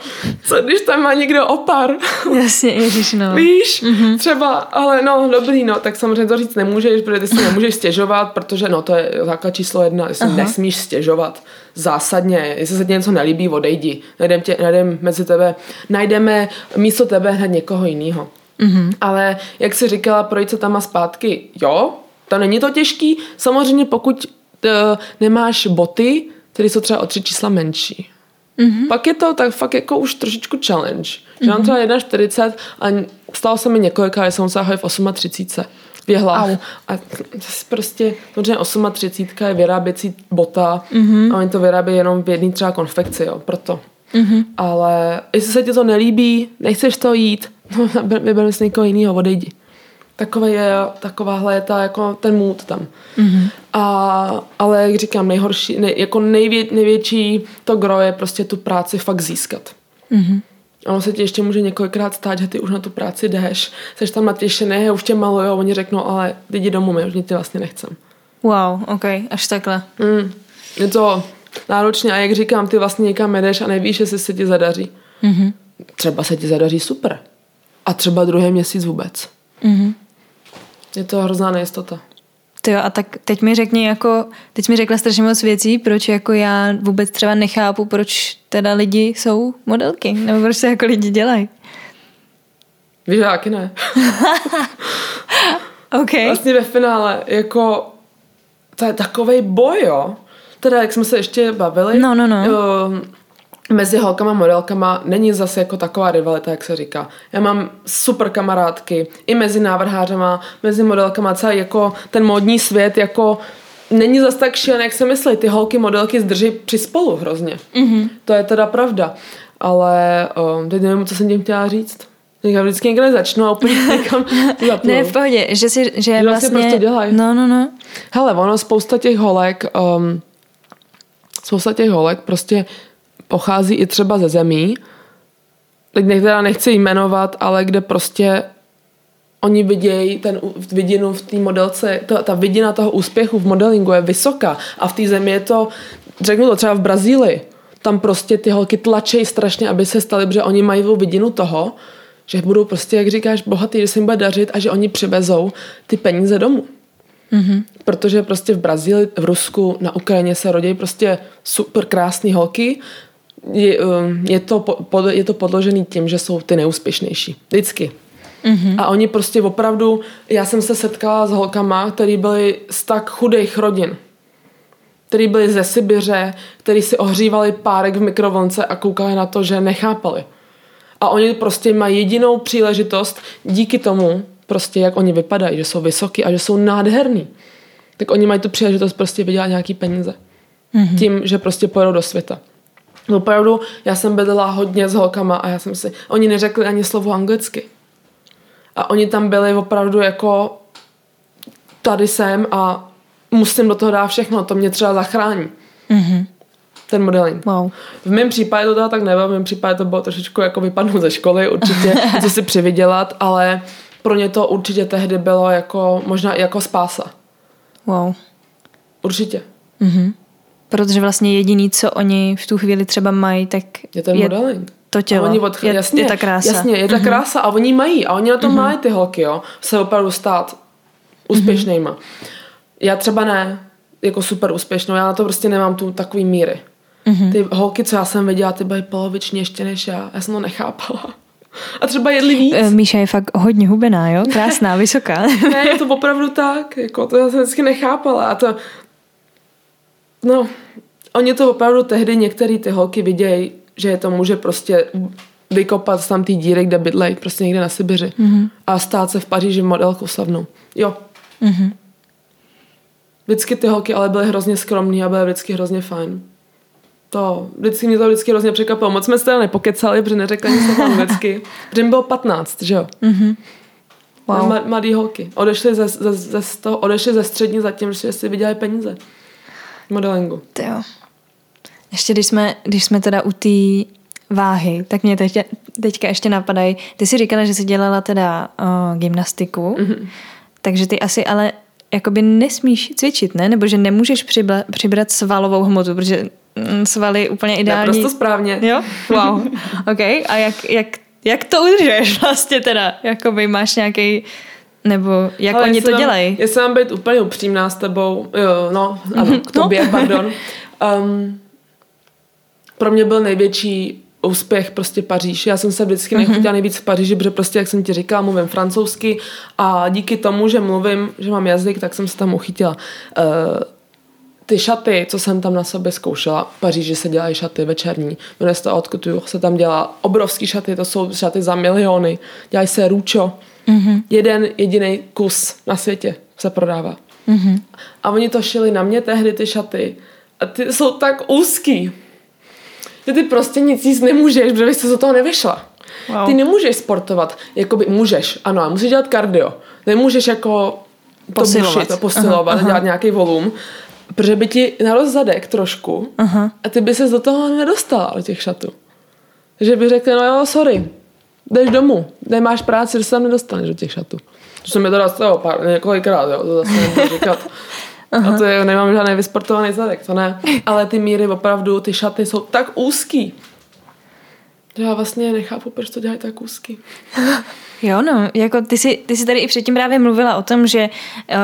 co když tam má někdo opar? Jasně, ježiš, no. (laughs) Víš, mm-hmm. třeba, ale no, dobrý, no, tak samozřejmě to říct nemůžeš, protože ty si nemůžeš stěžovat, protože no, to je základ číslo jedna, jestli nesmíš stěžovat zásadně, jestli se ti něco nelíbí, odejdi. Najdem, tě, najdem mezi tebe, najdeme místo tebe hned někoho jiného. Mm-hmm. Ale jak jsi říkala, projít se tam a zpátky, jo, to není to těžký. Samozřejmě pokud uh, nemáš boty, které jsou třeba o tři čísla menší. Mm-hmm. Pak je to tak fakt jako už trošičku challenge. Že mm-hmm. mám třeba 1,40 a stalo se mi několikrát, že jsem musela v 38 věhla. Au. A prostě, protože 38 je vyráběcí bota mm-hmm. a oni to vyrábí jenom v jedné třeba konfekci, jo, proto. Mm-hmm. Ale jestli se ti to nelíbí, nechceš to jít, no, (laughs) vyber si někoho jiného, odejdi. Takové je, takováhle je ta, jako ten mood tam. Mm-hmm. A, ale jak říkám, nejhorší, nej, jako nejvě, největší to gro je prostě tu práci fakt získat. Mm-hmm. Ono se ti ještě může několikrát stát, že ty už na tu práci jdeš, jsi tam natěšený, už tě a oni řeknou, ale jdi domů, my už ty vlastně nechcem. Wow, ok, až takhle. Mm, je to náročně a jak říkám, ty vlastně někam jdeš a nevíš, jestli se ti zadaří. Mm-hmm. Třeba se ti zadaří super. A třeba druhý měsíc vůbec. Mm-hmm. Je to hrozná nejistota. Jo, a tak teď mi řekni jako, teď mi řekla strašně moc věcí, proč jako já vůbec třeba nechápu, proč teda lidi jsou modelky, nebo proč se jako lidi dělají. Víš, jaký ne. (laughs) okay. Vlastně ve finále, jako to je takovej boj, jo. Teda, jak jsme se ještě bavili. No, no, no. Jo, mezi holkama a modelkama není zase jako taková rivalita, jak se říká. Já mám super kamarádky, i mezi návrhářema, mezi modelkama, celý jako ten modní svět, jako není zase tak šílený, jak se myslí. Ty holky, modelky zdrží při spolu hrozně. Mm-hmm. To je teda pravda. Ale um, teď nevím, co jsem tím chtěla říct. Já vždycky někde začnu a úplně (laughs) někam ne, v pohodě, že si, že, že vlastně... prostě dělají. No, no, no. Hele, ono spousta těch holek, um, spousta těch holek prostě pochází i třeba ze zemí, teď teda nechci jmenovat, ale kde prostě oni vidějí ten vidinu v té modelce, ta, ta vidina toho úspěchu v modelingu je vysoká a v té zemi je to, řeknu to třeba v Brazílii, tam prostě ty holky tlačejí strašně, aby se staly, protože oni mají vidinu toho, že budou prostě, jak říkáš, bohatý, že se jim bude dařit a že oni přivezou ty peníze domů. Mm-hmm. Protože prostě v Brazílii, v Rusku, na Ukrajině se rodí prostě super krásné holky. Je, um, je, to, pod, je to podložený tím, že jsou ty neúspěšnější. Vždycky. Mm-hmm. A oni prostě opravdu, já jsem se setkala s holkama, který byly z tak chudých rodin, který byli ze Sibiře, který si ohřívali párek v mikrovlnce a koukali na to, že nechápali. A oni prostě mají jedinou příležitost díky tomu, prostě jak oni vypadají, že jsou vysoký a že jsou nádherný. Tak oni mají tu příležitost prostě vydělat nějaký peníze. Mm-hmm. Tím, že prostě pojedou do světa. Opravdu, já jsem bydlela hodně s holkama a já jsem si, oni neřekli ani slovo anglicky. A oni tam byli opravdu jako tady jsem a musím do toho dát všechno, to mě třeba zachrání. Mm-hmm. Ten modeling. Wow. V mém případě to teda tak nebylo, v mém případě to bylo trošičku jako vypadnout ze školy, určitě (laughs) co si přivydělat, ale pro ně to určitě tehdy bylo jako, možná jako spása. Wow. Určitě. Mm-hmm. Protože vlastně jediný, co oni v tu chvíli třeba mají, tak je ten je modeling. To tělo. A oni od, je, jasně, je ta krása. Jasně, je ta mm-hmm. krása a oni mají. A oni na to mm-hmm. mají ty holky, jo. Se opravdu stát úspěšnýma. Mm-hmm. Já třeba ne, jako super úspěšnou, já na to prostě nemám tu takový míry. Mm-hmm. Ty holky, co já jsem viděla, ty byly polovičně ještě než já. Já jsem to nechápala. (laughs) A třeba jedli víc. Eh, Míša je fakt hodně hubená, jo? Krásná, vysoká. (laughs) ne, je to opravdu tak. Jako, to já jsem vždycky nechápala. A to... No, oni to opravdu tehdy některé ty holky vidějí, že je to může prostě vykopat tam ty díry, kde bydlej, prostě někde na Sibiři. Mm-hmm. A stát se v Paříži modelkou slavnou. Jo. Mm-hmm. Vždycky ty holky ale byly hrozně skromný a byly vždycky hrozně fajn. To, vždycky mě to vždycky hrozně překvapilo. Moc jsme se teda nepokecali, protože neřekli nic anglicky. (laughs) Protože mi bylo 15, že jo? Mm-hmm. Wow. Mladý holky. Odešli ze, ze, ze, z toho, odešli ze střední zatím, že si vydělali peníze. Modelingu. jo. Ještě když jsme, když jsme teda u té váhy, tak mě teď, teďka ještě napadají. Ty si říkala, že jsi dělala teda uh, gymnastiku, mm-hmm. takže ty asi ale jakoby nesmíš cvičit, ne? Nebo že nemůžeš přibra, přibrat svalovou hmotu, protože mm, svaly úplně ideální. Naprosto správně. Jo? Wow. (laughs) OK. A jak, jak, jak to udržuješ vlastně teda? Jakoby máš nějaký nebo jak Ale oni to dělají? Já jsem mám být úplně upřímná s tebou. Jo, no, ano, k tobě, no. (laughs) pardon. Um, pro mě byl největší úspěch prostě Paříž. Já jsem se vždycky mm-hmm. nechutila nejvíc v Paříži, protože prostě, jak jsem ti říkala, mluvím francouzsky a díky tomu, že mluvím, že mám jazyk, tak jsem se tam uchytila. Uh, ty šaty, co jsem tam na sobě zkoušela, v Paříži se dělají šaty večerní, jmenuje se to Haute Couture, se tam dělá obrovský šaty, to jsou šaty za miliony, dělají se růčo, mm-hmm. jeden jediný kus na světě se prodává. Mm-hmm. A oni to šili na mě tehdy ty šaty a ty jsou tak úzký, že ty prostě nic jíst nemůžeš, protože bys se z toho nevyšla. Wow. Ty nemůžeš sportovat, jakoby můžeš, ano, musíš dělat kardio. Nemůžeš jako posilovat, to bušit, posilovat, aha, dělat nějaký volum, protože by ti narost zadek trošku aha. a ty by se do toho nedostala od těch šatů. Že by řekl, no jo, sorry, jdeš domů, nemáš práci, že se tam nedostaneš do těch šatů. To se mi to stalo pár, několikrát, jo, to zase nemůžu říkat. (laughs) Aha. A to je, nemám žádný vysportovaný zadek, to ne. Ale ty míry opravdu, ty šaty jsou tak úzký. Že já vlastně nechápu, proč to dělají tak úzký. (laughs) Jo, no, jako ty jsi, ty jsi tady i předtím právě mluvila o tom, že uh,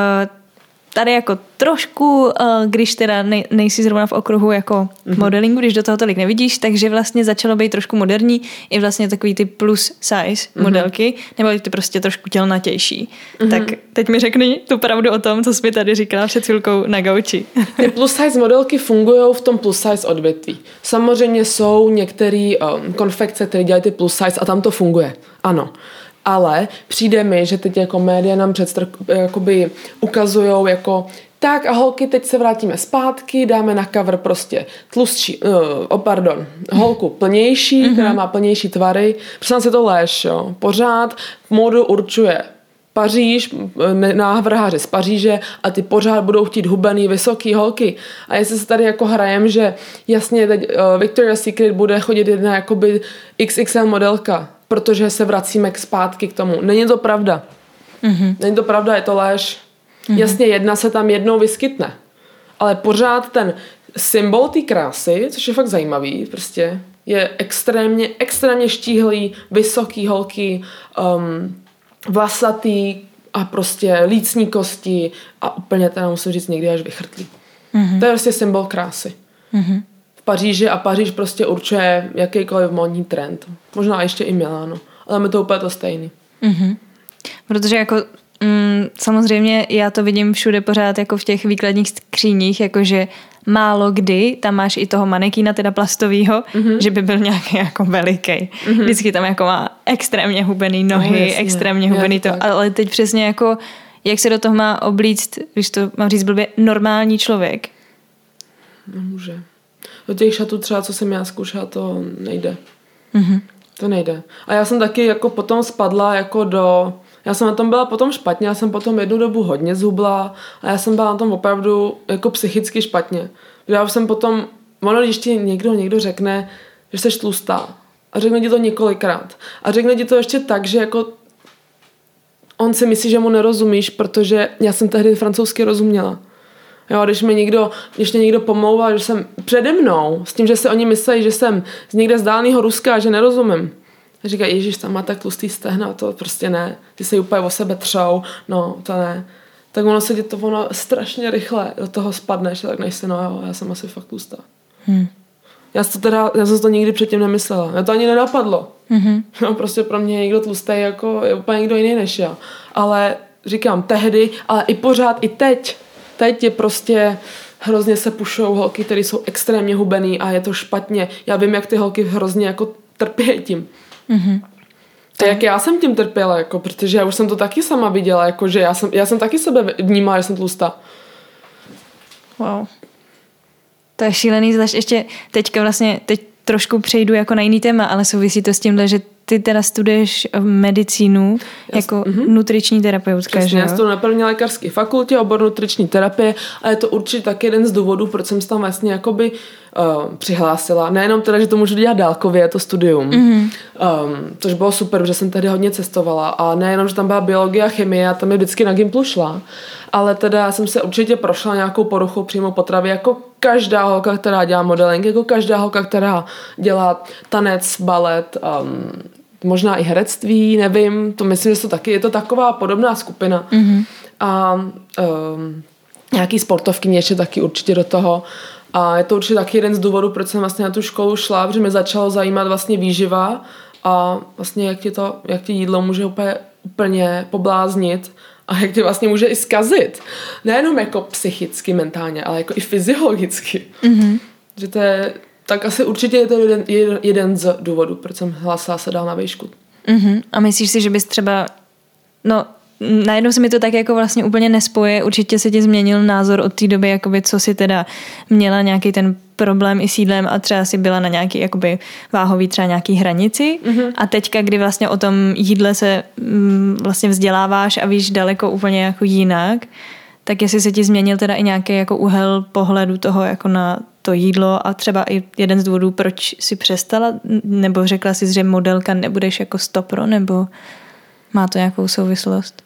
tady jako trošku, eh, když teda nejsi zrovna v okruhu jako mm-hmm. modelingu, když do toho tolik nevidíš, takže vlastně začalo být trošku moderní i vlastně takový ty plus size mm-hmm. modelky, nebo ty prostě trošku tělnatější. Mm-hmm. Tak teď mi řekni tu pravdu o tom, co jsi mi tady říkala před chvilkou na gauči. (laughs) ty plus size modelky fungují v tom plus size odvětví. Samozřejmě jsou některé um, konfekce, které dělají ty plus size a tam to funguje. Ano ale přijde mi, že teď jako média nám předstr, jakoby ukazujou jako tak a holky, teď se vrátíme zpátky, dáme na cover prostě tlustší, uh, oh, pardon, holku plnější, mm-hmm. která má plnější tvary. Prostě si to léž, jo. Pořád modu určuje Paříž, návrháři z Paříže a ty pořád budou chtít hubený, vysoký holky. A jestli se tady jako hrajem, že jasně teď uh, Victoria's Secret bude chodit jedna jakoby XXL modelka, protože se vracíme k zpátky k tomu. Není to pravda. Mm-hmm. Není to pravda, je to lež. Mm-hmm. Jasně, jedna se tam jednou vyskytne. Ale pořád ten symbol té krásy, což je fakt zajímavý, prostě je extrémně, extrémně štíhlý, vysoký holky, um, vlasatý, a prostě lícní kosti a úplně teda musím říct někdy až vychrtlý. Mm-hmm. To je prostě symbol krásy. Mm-hmm. Paříži a Paříž prostě určuje jakýkoliv módní trend. Možná ještě i Miláno. Ale mi to úplně to stejný. Mm-hmm. Protože jako mm, samozřejmě já to vidím všude pořád jako v těch výkladních skříních, jakože málo kdy tam máš i toho manekína, teda plastového, mm-hmm. že by byl nějaký jako veliký. Mm-hmm. Vždycky tam jako má extrémně hubený nohy, no, jasně, extrémně hubený to, tak. ale teď přesně jako jak se do toho má oblíct, když to mám říct blbě, normální člověk? Nemůže. Do těch šatů třeba, co jsem já zkoušela, to nejde. Mm-hmm. To nejde. A já jsem taky jako potom spadla jako do... Já jsem na tom byla potom špatně, já jsem potom jednu dobu hodně zhubla a já jsem byla na tom opravdu jako psychicky špatně. Já jsem potom, ono když ti někdo, někdo řekne, že jsi tlustá a řekne ti to několikrát a řekne ti to ještě tak, že jako on si myslí, že mu nerozumíš, protože já jsem tehdy francouzsky rozuměla. Jo, když mi někdo, když mě někdo pomlouval, že jsem přede mnou, s tím, že si oni myslí, že jsem z někde z dálného Ruska a že nerozumím. A říká, Ježíš, tam má tak tlustý stehna, to prostě ne. Ty se úplně o sebe třou, no, to ne. Tak ono se to ono strašně rychle do toho spadneš, tak než si, no jo, já jsem asi fakt tlustá. Hmm. Já, to teda, já jsem to nikdy předtím nemyslela. Já to ani nenapadlo. Mm-hmm. No, prostě pro mě někdo tlustý jako je úplně někdo jiný než já. Ale říkám tehdy, ale i pořád, i teď. Teď je prostě hrozně se pušou holky, které jsou extrémně hubený a je to špatně. Já vím, jak ty holky hrozně jako trpějí tím. Mm-hmm. To jak já jsem tím trpěla, jako, protože já už jsem to taky sama viděla, jako, že já jsem, já jsem taky sebe vnímala, že jsem tlustá. Wow. To je šílený, zvlášť ještě teďka vlastně, teď trošku přejdu jako na jiný téma, ale souvisí to s tímhle, že ty teda studuješ medicínu Jas, jako uh-huh. nutriční terapeutka, Přesně, že jo? já studuji na první lékařské fakultě, obor nutriční terapie a je to určitě tak jeden z důvodů, proč jsem se tam vlastně jakoby uh, přihlásila. Nejenom teda, že to můžu dělat dálkově, to studium, mm-hmm. um, což bylo super, že jsem tady hodně cestovala a nejenom, že tam byla biologie a chemie a tam je vždycky na Gimplu šla, ale teda jsem se určitě prošla nějakou poruchou přímo potravy, jako každá holka, která dělá modeling, jako každá holka, která dělá tanec, balet, um, možná i herectví, nevím, to myslím, že to taky, je to taková podobná skupina. Mm-hmm. A um, nějaký sportovky ještě taky určitě do toho. A je to určitě taky jeden z důvodů, proč jsem vlastně na tu školu šla, protože mě začalo zajímat vlastně výživa a vlastně jak ti to, jak ti jídlo může úplně, úplně pobláznit a jak tě vlastně může i zkazit. Nejenom jako psychicky, mentálně, ale jako i fyziologicky. Mm-hmm. Že to je, tak asi určitě je to jeden, jeden, z důvodů, proč jsem hlásila se dál na výšku. Mm-hmm. A myslíš si, že bys třeba, no najednou se mi to tak jako vlastně úplně nespoje. Určitě se ti změnil názor od té doby, jakoby, co si teda měla nějaký ten problém i sídlem a třeba si byla na nějaký jakoby váhový třeba nějaký hranici mm-hmm. a teďka, kdy vlastně o tom jídle se mm, vlastně vzděláváš a víš daleko úplně jako jinak, tak jestli se ti změnil teda i nějaký jako úhel pohledu toho jako na to jídlo a třeba i jeden z důvodů, proč si přestala, nebo řekla si, že modelka nebudeš jako stopro, nebo má to nějakou souvislost?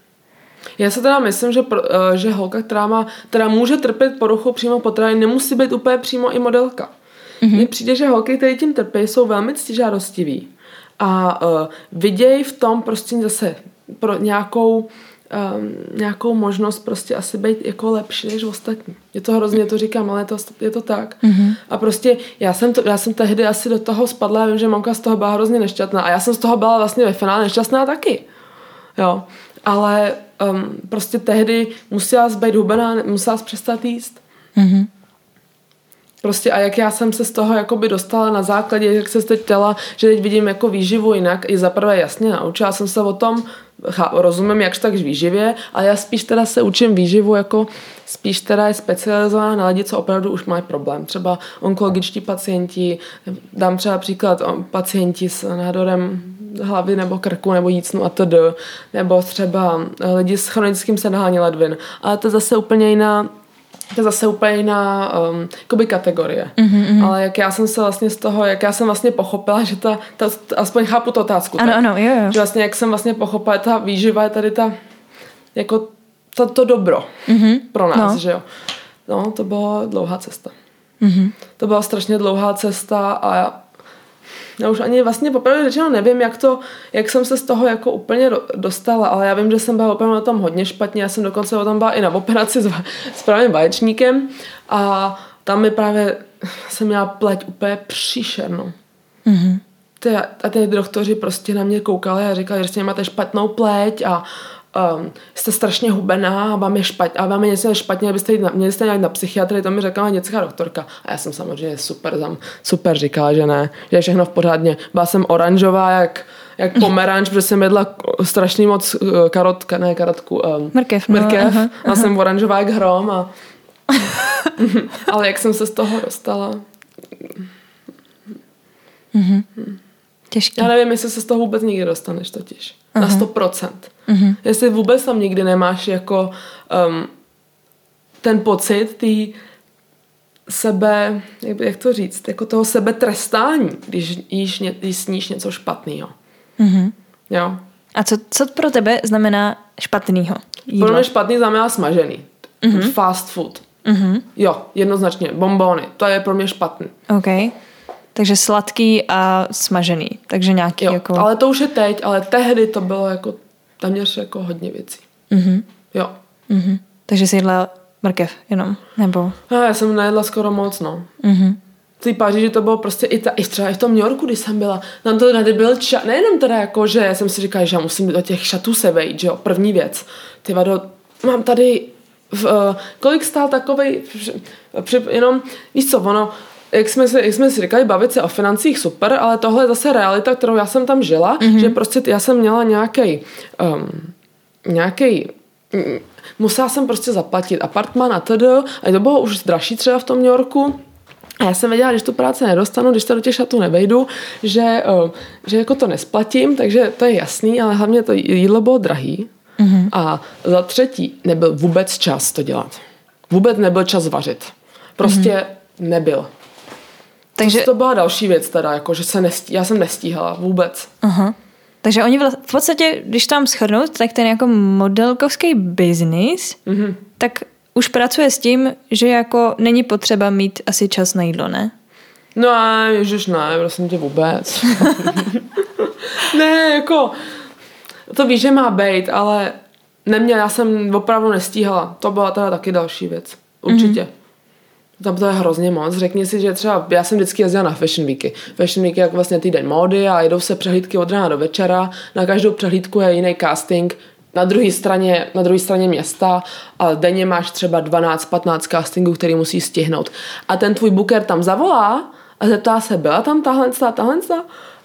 Já se teda myslím, že, uh, že holka, která, má, která může trpět poruchou přímo potravy, nemusí být úplně přímo i modelka. Mm-hmm. Mně přijde, že holky, které tím trpí, jsou velmi ctižádostivý a uh, vidějí v tom prostě zase pro nějakou um, nějakou možnost prostě asi být jako lepší než ostatní. Je to hrozně, to říkám, ale je to, je to tak. Mm-hmm. A prostě já jsem, to, já jsem tehdy asi do toho spadla, já vím, že mamka z toho byla hrozně nešťastná a já jsem z toho byla vlastně ve finále nešťastná taky. Jo ale um, prostě tehdy musela být hubená, musela přestat jíst. Mm-hmm. Prostě a jak já jsem se z toho jakoby dostala na základě, jak se teď těla, že teď vidím jako výživu jinak, i zaprvé jasně naučila jsem se o tom, rozumím jakž tak výživě, ale já spíš teda se učím výživu jako spíš teda je specializovaná na lidi, co opravdu už mají problém. Třeba onkologičtí pacienti, dám třeba příklad pacienti s nádorem hlavy nebo krku nebo jícnu a td. Nebo třeba lidi s chronickým selháním ledvin. Ale to je zase úplně jiná to je zase úplně jiná um, jakoby kategorie. Mm-hmm. Ale jak já jsem se vlastně z toho, jak já jsem vlastně pochopila, že ta, ta aspoň chápu tu otázku. Ano, tak, ano, jo, jo. Že vlastně jak jsem vlastně pochopila, ta výživa je tady ta, jako to, to dobro mm-hmm. pro nás, no. že jo. No, to byla dlouhá cesta. Mm-hmm. To byla strašně dlouhá cesta a já už ani vlastně popravdě řečeno nevím, jak, to, jak jsem se z toho jako úplně dostala, ale já vím, že jsem byla opravdu na tom hodně špatně, já jsem dokonce tam byla i na operaci s, (laughs) s pravým vaječníkem a tam mi právě jsem měla pleť úplně příšernou. Mm-hmm. Ty, a ty doktoři prostě na mě koukali a říkali, že jste máte špatnou pleť a um, jste strašně hubená a vám je špatně, a vám je něco špatně, abyste jít na, měli jste nějak na psychiatrii, to mi řekla dětská doktorka. A já jsem samozřejmě super, super říkala, že ne, že je všechno v pořádně. Byla jsem oranžová, jak, jak pomeranč, protože jsem jedla strašně moc uh, karotka, ne karotku, um, mrkev. No, mrkev aha, aha. a jsem oranžová jak hrom. A... (laughs) (laughs) Ale jak jsem se z toho dostala? Mm-hmm. Těžký. Já nevím, jestli se z toho vůbec nikdy dostaneš totiž. Uh-huh. Na 100%. Uh-huh. Jestli vůbec tam nikdy nemáš jako um, ten pocit ty sebe, jak, jak to říct, jako toho sebe trestání, když, jíš, když sníš něco špatného. Uh-huh. Jo. A co, co pro tebe znamená špatného? Pro mě špatný znamená smažený. Uh-huh. Fast food. Uh-huh. Jo, jednoznačně. Bombony. To je pro mě špatný. Okay. Takže sladký a smažený. Takže nějaký jo, jako... ale to už je teď, ale tehdy to bylo jako téměř jako hodně věcí. Mm-hmm. Jo. Mm-hmm. Takže jsi jedla mrkev jenom, nebo? Já, já jsem nejedla skoro moc, no. Mm-hmm. V té Paříži to bylo prostě i, ta, i třeba i v tom New Yorku, když jsem byla, tam to tady byl čas, nejenom teda jako, že jsem si říkala, že já musím do těch šatů se vejít, že jo, první věc. Ty vado, mám tady v, uh, kolik stál takovej, při, jenom, víš co, ono, jak jsme, si, jak jsme si říkali, bavit se o financích super, ale tohle je zase realita, kterou já jsem tam žila, mm-hmm. že prostě já jsem měla nějaký um, nějaký musela jsem prostě zaplatit apartman a td. A to bylo už dražší třeba v tom New Yorku. A já jsem věděla, když tu práci nedostanu, když se do těch šatů nevejdu, že, uh, že jako to nesplatím, takže to je jasný, ale hlavně to jídlo bylo drahý. Mm-hmm. A za třetí, nebyl vůbec čas to dělat. Vůbec nebyl čas vařit. Prostě mm-hmm. nebyl. Takže... To byla další věc teda, jako, že se nestí, já jsem nestíhala vůbec. Aha. Takže oni v podstatě, když tam schrnout, tak ten jako modelkovský biznis, mm-hmm. tak už pracuje s tím, že jako není potřeba mít asi čas na jídlo, ne? No a ježiš, ne, prosím tě vůbec. (laughs) ne, jako, to víš, že má být, ale neměl, já jsem opravdu nestíhala. To byla teda taky další věc. Určitě. Mm-hmm. Tam to je hrozně moc. Řekni si, že třeba já jsem vždycky jezdila na Fashion Weeky. Fashion Week je jako vlastně týden módy a jedou se přehlídky od rána do večera. Na každou přehlídku je jiný casting na druhé straně, na druhé straně města a denně máš třeba 12-15 castingů, který musí stihnout. A ten tvůj booker tam zavolá a zeptá se, byla tam tahle, tahle,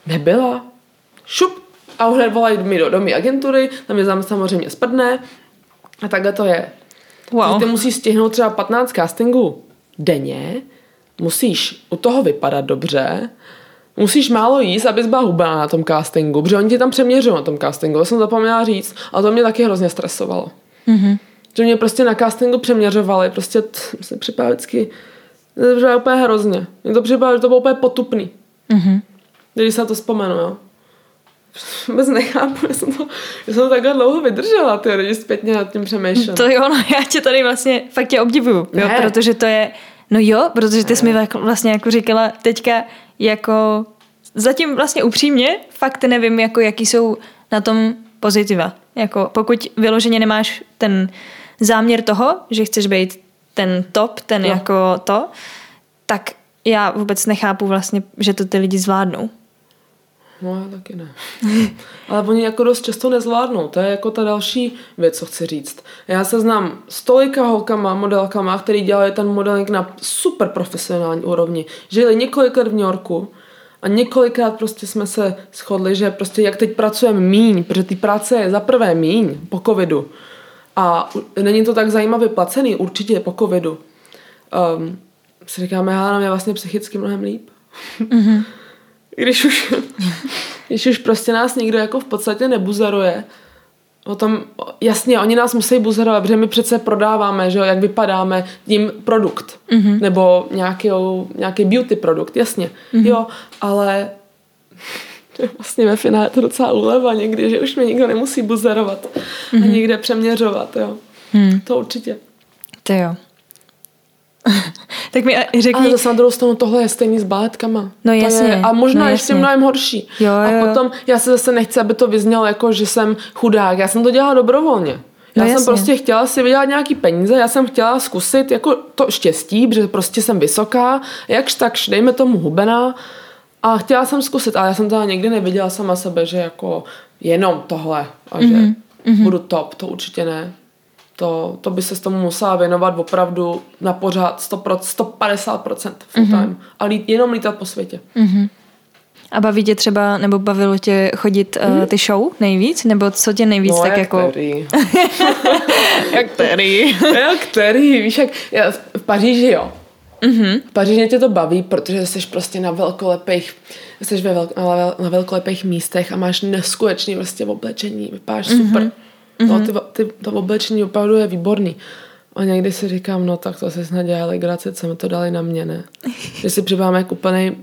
Nebyla. Šup. A hned volají mi do domy agentury, tam je tam samozřejmě sprdne. A takhle to je. Wow. Ty musíš stihnout třeba 15 castingů denně, musíš u toho vypadat dobře, musíš málo jíst, abys byla hubená na tom castingu, protože oni ti tam přeměřují na tom castingu, to jsem zapomněla říct, ale to mě taky hrozně stresovalo. Mm-hmm. Že mě prostě na castingu přeměřovali, prostě se připadá vždycky, to úplně hrozně. Mně to připadá, že to bylo úplně potupný. Mm-hmm. Když se na to vzpomenu, jo. Vůbec nechápu, že jsem to, že jsem to takhle dlouho vydržela, ty lidi zpětně nad tím přemýšlím. To jo, no (laughs) já tě tady vlastně fakt tě obdivuju, jo, protože to je, no jo, protože ty jsi mi vlastně jako říkala teďka jako zatím vlastně upřímně fakt nevím, jako jaký jsou na tom pozitiva. Jako pokud vyloženě nemáš ten záměr toho, že chceš být ten top, ten no. jako to, tak já vůbec nechápu vlastně, že to ty lidi zvládnou. No já taky ne. (laughs) Ale oni jako dost často nezvládnou. To je jako ta další věc, co chci říct. Já se znám s tolika holkama, modelkama, který dělají ten modeling na super profesionální úrovni. Žili několik let v New Yorku a několikrát prostě jsme se shodli, že prostě jak teď pracujeme míň, protože ty práce je za prvé míň po covidu a není to tak zajímavě placený, určitě po covidu. Um, si říkáme, já nám je vlastně psychicky mnohem líp. Mm-hmm když už, (laughs) když už prostě nás nikdo jako v podstatě nebuzeruje, o tom, jasně, oni nás musí buzerovat, protože my přece prodáváme, že jak vypadáme, tím produkt. Mm-hmm. Nebo nějaký, nějaký beauty produkt, jasně. Mm-hmm. Jo, ale (laughs) vlastně ve finále to docela úleva někdy, že už mě nikdo nemusí buzerovat mm-hmm. a mhm. někde přeměřovat, jo. Mm. To určitě. To jo. (laughs) Tak mi řekni... Ale zase na druhou stranu tohle je stejný s baletkama. No To jasně, Je, a možná no ještě mnohem horší. Jo, a jo, jo. potom já se zase nechci, aby to vyznělo jako, že jsem chudák. Já jsem to dělala dobrovolně. Já No jsem jasně. prostě chtěla si vydělat nějaký peníze, já jsem chtěla zkusit jako to štěstí, protože prostě jsem vysoká, jakž takž, dejme tomu hubená, a chtěla jsem zkusit, ale já jsem teda nikdy neviděla sama sebe, že jako jenom tohle a že Mhm, mm-hmm. budu top, to určitě ne. To, to by se s tomu musela věnovat opravdu na pořád 100%, 150% full Mhm. time. Mm-hmm. A lít, jenom lítat po světě. A baví tě třeba, nebo bavilo tě chodit uh, ty show nejvíc? Nebo co tě nejvíc no, tak jak jako... Který. (laughs) jak který? jak který, víš, jak já, v Paříži jo. Mm-hmm. V Paříži tě to baví, protože jsi prostě na velkolepých jsi ve velk, na, vel, na velkolepých místech a máš neskutečný prostě oblečení, vypadáš super. Mm-hmm. No, ty, ty, to oblečení opravdu je výborný. A někdy si říkám, no tak to se snad dělá legrace, co mi to dali na mě, ne? (laughs) Že si připadám jako úplnej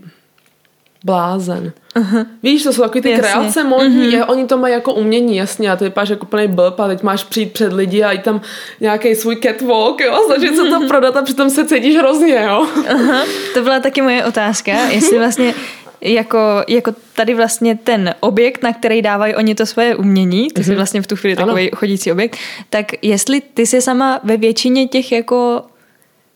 blázen. Uh-huh. Víš, to jsou takový ty Jasně. kreace modní, uh-huh. oni to mají jako umění, jasně, a ty vypadáš jako úplnej blb a teď máš přijít před lidi a i tam nějaký svůj catwalk, jo, a snažit se to prodat a přitom se cítíš hrozně, jo. Aha, to byla taky moje otázka, jestli (laughs) vlastně jako, jako tady vlastně ten objekt, na který dávají oni to svoje umění, ty jsi vlastně v tu chvíli Ano. takový chodící objekt, tak jestli ty se sama ve většině těch jako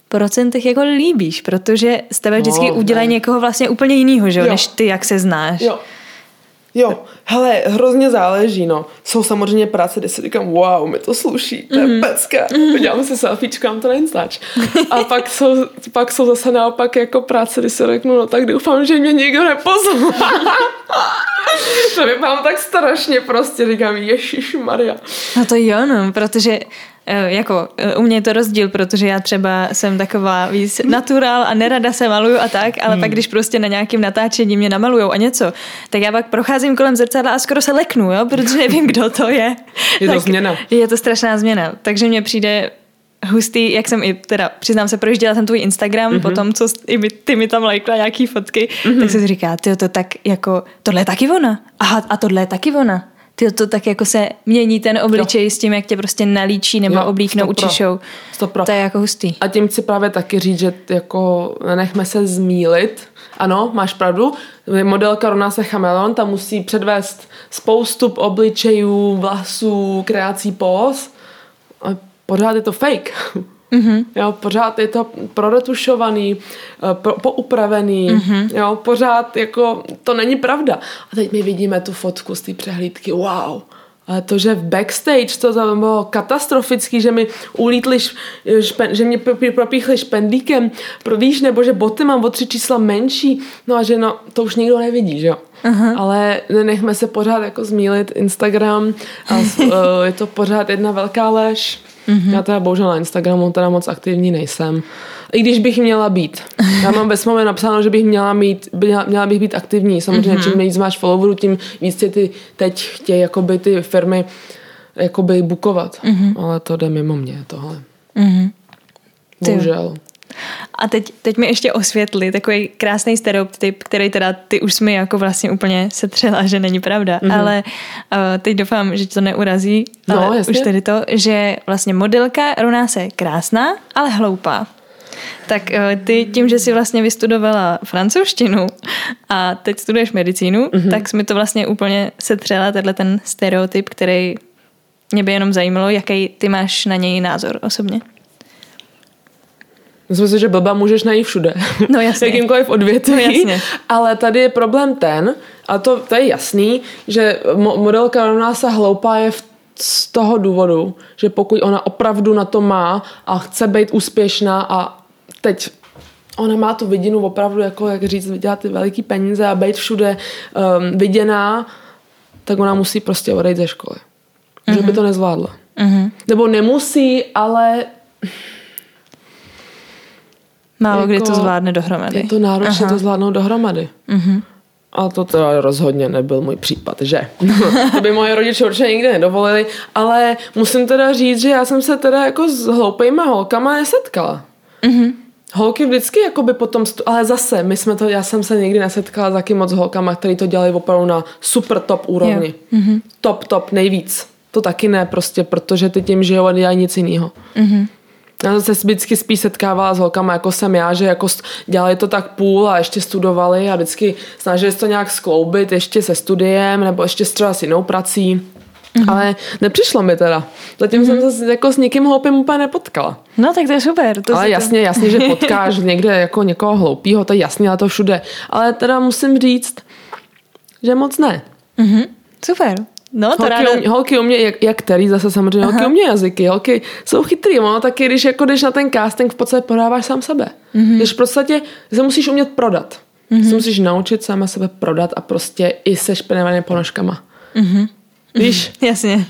procentech jako líbíš, protože z tebe vždycky No, udělají ne. někoho vlastně úplně jinýho, že Jo. než ty, jak se znáš. Jo. Jo, hele, hrozně záleží, no. Jsou samozřejmě práce, kde si říkám, wow, mi to sluší, to je mm-hmm. pecka. Udělám si selfiečko, mám to na Instač. A pak jsou, pak jsou zase naopak jako práce, kdy si řeknu, no tak doufám, že mě nikdo nepozná. (laughs) to vypadám tak strašně prostě, říkám, Ježíš Maria. No to jo, no, protože jako eh, u mě je to rozdíl, protože já třeba jsem taková víc natural a nerada se maluju a tak, ale hmm. pak když prostě na nějakém natáčení mě namalujou a něco, tak já pak procházím kolem zrcadla a skoro se leknu, jo, protože nevím, kdo to je. Je to tak změna. Je to strašná změna, takže mně přijde hustý, jak jsem i, teda přiznám se, projížděla jsem tvůj Instagram, mm-hmm. potom, co ty mi, ty mi tam lajkla nějaký fotky, mm-hmm. tak se říká, ty to tak jako, tohle je taky ona. Aha, a tohle je taky ona. Ty to tak jako se mění ten obličej jo. s tím, jak tě prostě nalíčí nebo Jo, oblíknou, učišou. To je jako hustý. A tím chci právě taky říct, že jako nenechme se zmílit. Ano, máš pravdu. Modelka rovná se chameleon, ta musí předvést spoustu obličejů, vlasů, kreací pos. A pořád je to fake. (laughs) Mm-hmm. Jo, pořád je to proretušovaný, eh, pro, poupravený, mm-hmm. jo, pořád jako to není pravda. A teď my vidíme tu fotku z té přehlídky, wow. Ale to, že v backstage to tam bylo katastrofický, že mi ulítli, špen, že mě pro- propíchli špendlíkem, pro víš, nebo že boty mám o tři čísla menší, no a že no, to už nikdo nevidí, že jo. Uh-huh. Ale nenechme se pořád jako zmílit Instagram a uh, (laughs) je to pořád jedna velká lež. Uh-huh. Já teda bohužel na Instagramu teda moc aktivní nejsem. I když bych měla být. Já mám ve smlouvě napsáno, že bych měla, mít, měla, měla bych být aktivní. Samozřejmě, uh-huh. čím víc máš followerů, tím víc tě ty teď chtějí jakoby ty firmy jakoby bukovat. Uh-huh. Ale to jde mimo mě tohle. Mhm. Jo. Bohužel. A teď, teď mi ještě osvětli takový krásný stereotyp, který teda ty už jsi mi jako vlastně úplně setřela, že není pravda, Mhm. mm-hmm. ale uh, teď doufám, že to neurazí, No, ale jasně. už tedy to, že vlastně modelka rovná se krásná, ale hloupá. Tak uh, ty tím, že jsi vlastně vystudovala francouzštinu a teď studuješ medicínu, Mhm. mm-hmm. tak jsi mi to vlastně úplně setřela, tenhle ten stereotyp, který mě by jenom zajímalo, jaký ty máš na něj názor osobně. Myslím si, že blba můžeš najít všude. No jasně. (laughs) Jakýmkoliv odvětví. No jasně. Ale tady je problém ten, a to, to je jasný, že mo- modelka rovná se hloupá je v, z toho důvodu, že pokud ona opravdu na to má a chce být úspěšná a teď ona má tu vidinu opravdu, jako jak říct, vydělat ty veliký peníze a být všude um, viděná, tak ona musí prostě odejít ze školy. Mm-hmm. Že by to nezvládla. Mm-hmm. Nebo nemusí, ale Málo kdy Jako- to zvládne dohromady. Je to náročné to zvládnout dohromady. Mhm. A to teda rozhodně nebyl můj případ, že? (laughs) to by moje rodiče určitě nikdy nedovolili, ale musím teda říct, že já jsem se teda jako s hloupejma holkama nesetkala. Mhm. Holky vždycky jako by potom, stu- ale zase, my jsme to, já jsem se nikdy nesetkala taky moc s holkama, který to dělali opravdu na super top úrovni. Mhm. Top, top, nejvíc. To taky ne prostě, protože ty tím žijou a dělají nic jiného. Mhm. Já jsem se vždycky spíš setkávala s holkama, jako jsem já, že jako dělali to tak půl a ještě studovali a vždycky snažili se to nějak skloubit ještě se studiem nebo ještě třeba s jinou prací. Mm-hmm. Ale nepřišlo mi teda. Zatím mm-hmm. jsem se jako s někým hloupým úplně nepotkala. No tak to je super. To ale jasně, to... jasně, že (laughs) potkáš někde jako někoho hloupýho, to je jasně, ale to všude. Ale teda musím říct, že moc ne. Mm-hmm. Super. No, to holky, ráda... umě, holky umě, jak, jak který zase samozřejmě, Aha. holky umě jazyky, holky jsou chytrý, no, taky když jako jdeš na ten casting, v podstatě podáváš sám sebe. Mm-hmm. Když v podstatě se musíš umět prodat. Mm-hmm. Se musíš naučit sama sebe prodat a prostě i se špinavými ponožkama. Mm-hmm. Víš? (laughs) Jasně.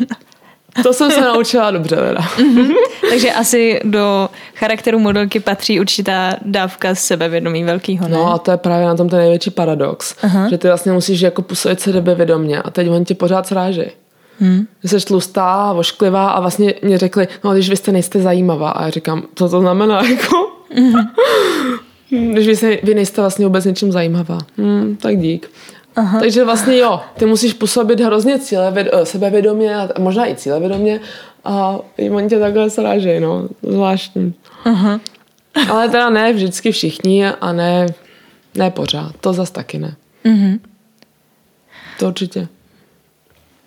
To jsem se naučila dobře, teda. Mm-hmm. Takže asi do charakteru modelky patří určitá dávka sebevědomí velkýho, ne? No a to je právě na tom ten největší paradox. Aha. Že ty vlastně musíš jako působit sebevědomě a teď oni tě pořád sráží. Hmm. Že jsi tlustá, vošklivá a vlastně mě řekli, no když vy jste nejste zajímavá. A já říkám, co to znamená, (laughs) jako? Mm-hmm. když vy, se, vy nejste vlastně vůbec něčím zajímavá. Hmm, tak dík. Aha. Takže vlastně jo, ty musíš působit hrozně cíle, eh, sebevědomě a možná i cílevědomě a oni tě takhle srážejí, no, zvláštní. Aha. Ale teda ne vždycky všichni a ne, ne pořád, to zas taky ne. Mhm. To určitě.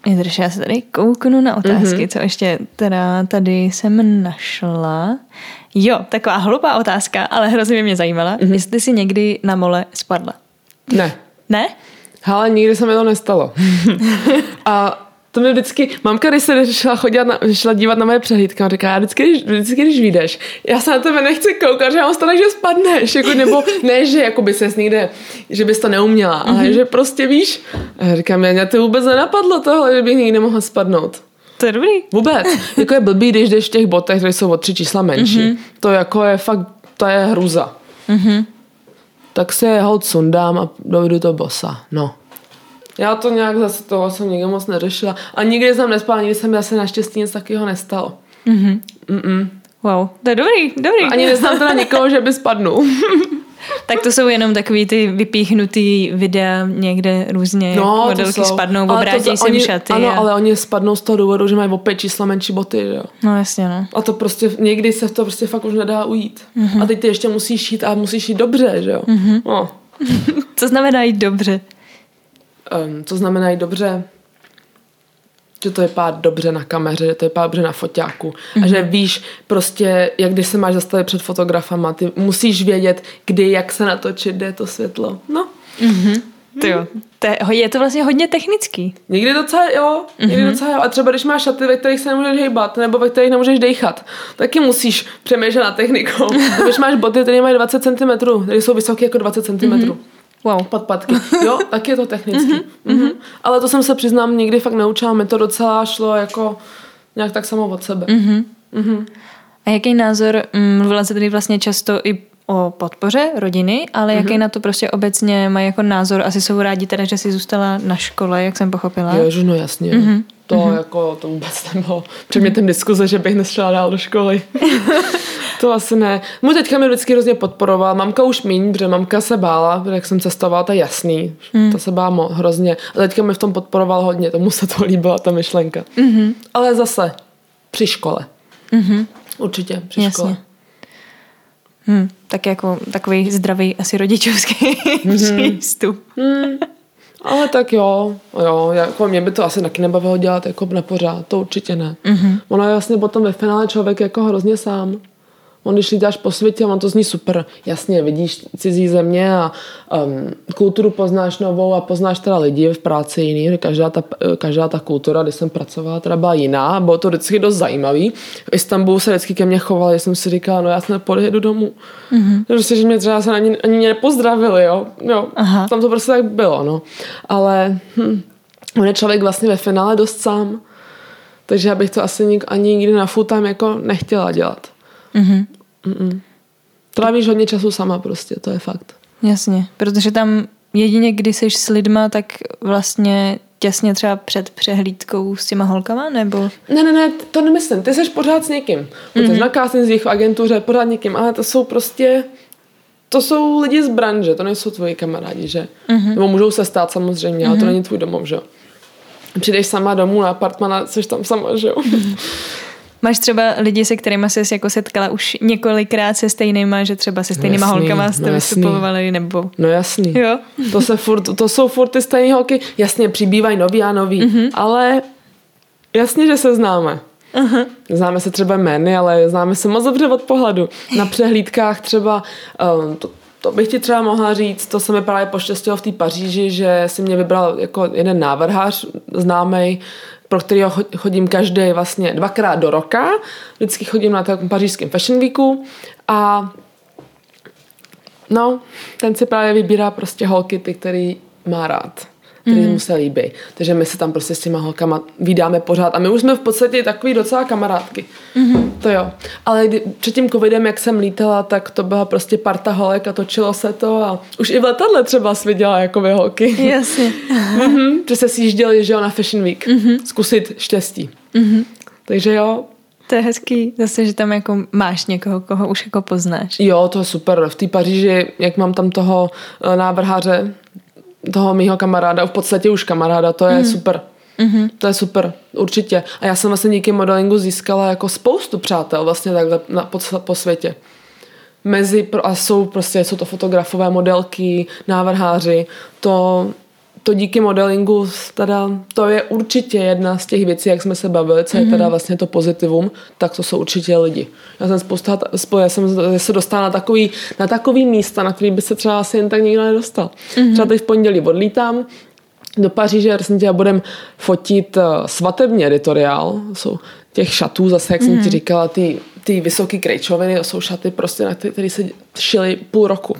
Vydrž, já se tady kouknu na otázky, mm-hmm. co ještě teda tady jsem našla. Jo, taková hlupá otázka, ale hrozně mě zajímala. Mm-hmm. Jestli jsi někdy na mole spadla. Ne. Ne? Ale nikdy se mi to nestalo. (laughs) a to mi vždycky, mamka, když se šla, chodit na, šla dívat na moje přehlídky, a říká, já vždycky, když, vždycky, když vyjdeš, já se na tebe nechci koukat, že já mám stane, že spadneš, jako, nebo (laughs) ne, že jako by ses někde, že bys to neuměla, mm-hmm. ale mhm. že prostě víš. A já říkám, mě to vůbec nenapadlo tohle, že bych nikdy nemohla spadnout. To je dobrý. Vůbec. (laughs) jako je blbý, když jdeš v těch botech, které jsou o tři čísla menší. Mm-hmm. To jako je fakt, to je hruza. Mm-hmm tak se hold sundám a dojdu to bosa. No. Já to nějak zase toho jsem nikdy moc neřešila. A nikdy jsem nespala, nikdy jsem zase naštěstí nic takového nestalo. Mm-hmm. Mm-mm. Wow, to je dobrý, dobrý. Ani neznám teda nikoho, že by spadnul. (laughs) tak to jsou jenom takový ty vypíchnutý videa někde různě no, modelky spadnou, obrátějí se šaty. Ano, a... ale oni spadnou z toho důvodu, že mají opět číslo menší boty, že jo. No jasně, no. A to prostě někdy se to prostě fakt už nedá ujít. Mm-hmm. A teď ty ještě musíš jít a musíš jít dobře, že jo. Mm-hmm. No. (laughs) Co znamená jít dobře? Um, co znamená jít dobře? že to vypadá dobře na kameře, že to vypadá dobře na foťáku mm-hmm. a že mhm. víš prostě, jak když se máš zastavit před fotografama, ty musíš vědět, kdy, jak se natočit, kde je to světlo. No. Mm-hmm. To jo. To je, je to vlastně hodně technický. Někdy docela jo, někdy mm-hmm. docela jo. A třeba když máš šaty, ve kterých se nemůžeš hejbat, nebo ve kterých nemůžeš dejchat, taky musíš přemýšlet na technikou. (laughs) když máš boty, které mají 20 cm, které jsou vysoké jako 20 cm. Mm-hmm. Wow. Podpatky. Jo, (laughs) tak je to technicky. Mm-hmm. Mm-hmm. Ale to jsem se přiznám, nikdy fakt naučila, mi to docela šlo jako nějak tak samo od sebe. Mm-hmm. Mm-hmm. A jaký názor, mm, mluvila se tady vlastně často i o podpoře rodiny, ale mm-hmm. jaký na to prostě obecně mají jako názor? Asi jsou rádi teda, že jsi zůstala na škole, jak jsem pochopila. Jo, no jasně. Mm-hmm. To mm-hmm. jako, to vůbec nebylo předmětem mm-hmm. diskuze, že bych nešla dál do školy. (laughs) to asi ne. Můj teďka mě vždycky hrozně podporoval. Mamka už míň, protože mamka se bála, jak jsem cestovala, to je jasný. Mm. To se bála hrozně. A teďka mi v tom podporoval hodně, tomu se to (laughs) líbila ta myšlenka. Mm-hmm. Ale zase při škole. Mm-hmm. Určitě při Jasně. škole. Hmm, tak jako takový zdravý asi rodičovský mm-hmm. (laughs) přístup. Mm. Ale tak jo, jo, jako mě by to asi taky nebavilo dělat jako na pořád, to určitě ne. Mm-hmm. Ono je vlastně potom ve finále člověk jako hrozně sám. On když lítáš po světě, on to zní super. Jasně, vidíš cizí země a um, kulturu poznáš novou a poznáš teda lidi v práci jiný. Každá ta, každá ta kultura, když jsem pracovala, teda byla jiná. Bylo to vždycky dost zajímavý. V Istanbulu se vždycky ke mně chovali, jsem si říkala, no já se nepodjedu domů. Mm-hmm. Prostě, že mě třeba se ani, ani nepozdravili, jo. jo. Aha. Tam to prostě tak bylo, no. Ale hm, on je člověk vlastně ve finále dost sám. Takže já bych to asi nik, ani nikdy na full time jako nechtěla dělat. Mm-hmm. Mm-mm. Trávíš hodně času sama prostě, to je fakt. Jasně, protože tam jedině, když jsi s lidma, tak vlastně těsně třeba před přehlídkou s těma holkama, nebo? Ne, ne, ne, to nemyslím. Ty jsi pořád s někým. Mm-hmm. Jsi na castingzích v agentuře, pořád někým, ale to jsou prostě to jsou lidi z branže, to nejsou tvoji kamarádi, že? Mm-hmm. Nebo můžou se stát samozřejmě, mm-hmm. ale to mhm. není tvůj domov, že? Přijdeš sama domů na apartmana, jsi tam sama, že jo? Mm-hmm. (laughs) Máš třeba lidi, se kterými jsi jako setkala už několikrát se stejnýma, že třeba se stejnýma jasný, holkama jste no vystupovali, nebo... No jasný. Jo. To, se furt, to jsou furt ty stejné holky. Jasně, přibývají nový a nový, mm-hmm. ale jasně, že se známe. Uh-huh. Známe se třeba jmény, ale známe se moc dobře od pohledu. Na přehlídkách třeba, um, to, to bych ti třeba mohla říct, to se mi právě poštěstilo v té Paříži, že si mě vybral jako jeden návrhář známý, pro kterého chodím každý vlastně dvakrát do roka. Vždycky chodím na takovém pařížském Fashion Weeku a no, ten si právě vybírá prostě holky, ty, který má rád který mm. mu se líbí. Takže my se tam prostě s těma holkama vydáme pořád. A my už jsme v podstatě takový docela kamarádky. Mm-hmm. To jo. Ale kdy, před tím covidem, jak jsem lítala, tak to byla prostě parta holek a točilo se to a už i v letadle třeba jsi viděla jako vy holky. Jasně. mm-hmm. (laughs) Že se sjížděli, že jo, na Fashion Week. Mm-hmm. Zkusit štěstí. Mm-hmm. Takže jo, to je hezký, zase, že tam jako máš někoho, koho už jako poznáš. Jo, to je super. V té Paříži, jak mám tam toho eh, návrháře, toho mýho kamaráda, v podstatě už kamaráda, to je mm. super. Mm-hmm. To je super, určitě. A já jsem vlastně díky modelingu získala jako spoustu přátel vlastně takhle na, po, po světě. Mezi, a jsou prostě, jsou to fotografové modelky, návrháři, to to díky modelingu, teda, to je určitě jedna z těch věcí, jak jsme se bavili, co je teda mhm. vlastně to pozitivum, tak to jsou určitě lidi. Já jsem spousta, já jsem se dostala na takový, na takový místa, na který by se třeba asi jen tak nikdo nedostal. Mm-hmm. Třeba teď v pondělí odlítám, do Paříže, prosím tě, budem fotit uh, svatební editoriál, jsou těch šatů, zase, jak mm-hmm. jsem ti mhm. říkala, ty, ty vysoké krejčoviny, to jsou šaty prostě, na které se šily půl roku.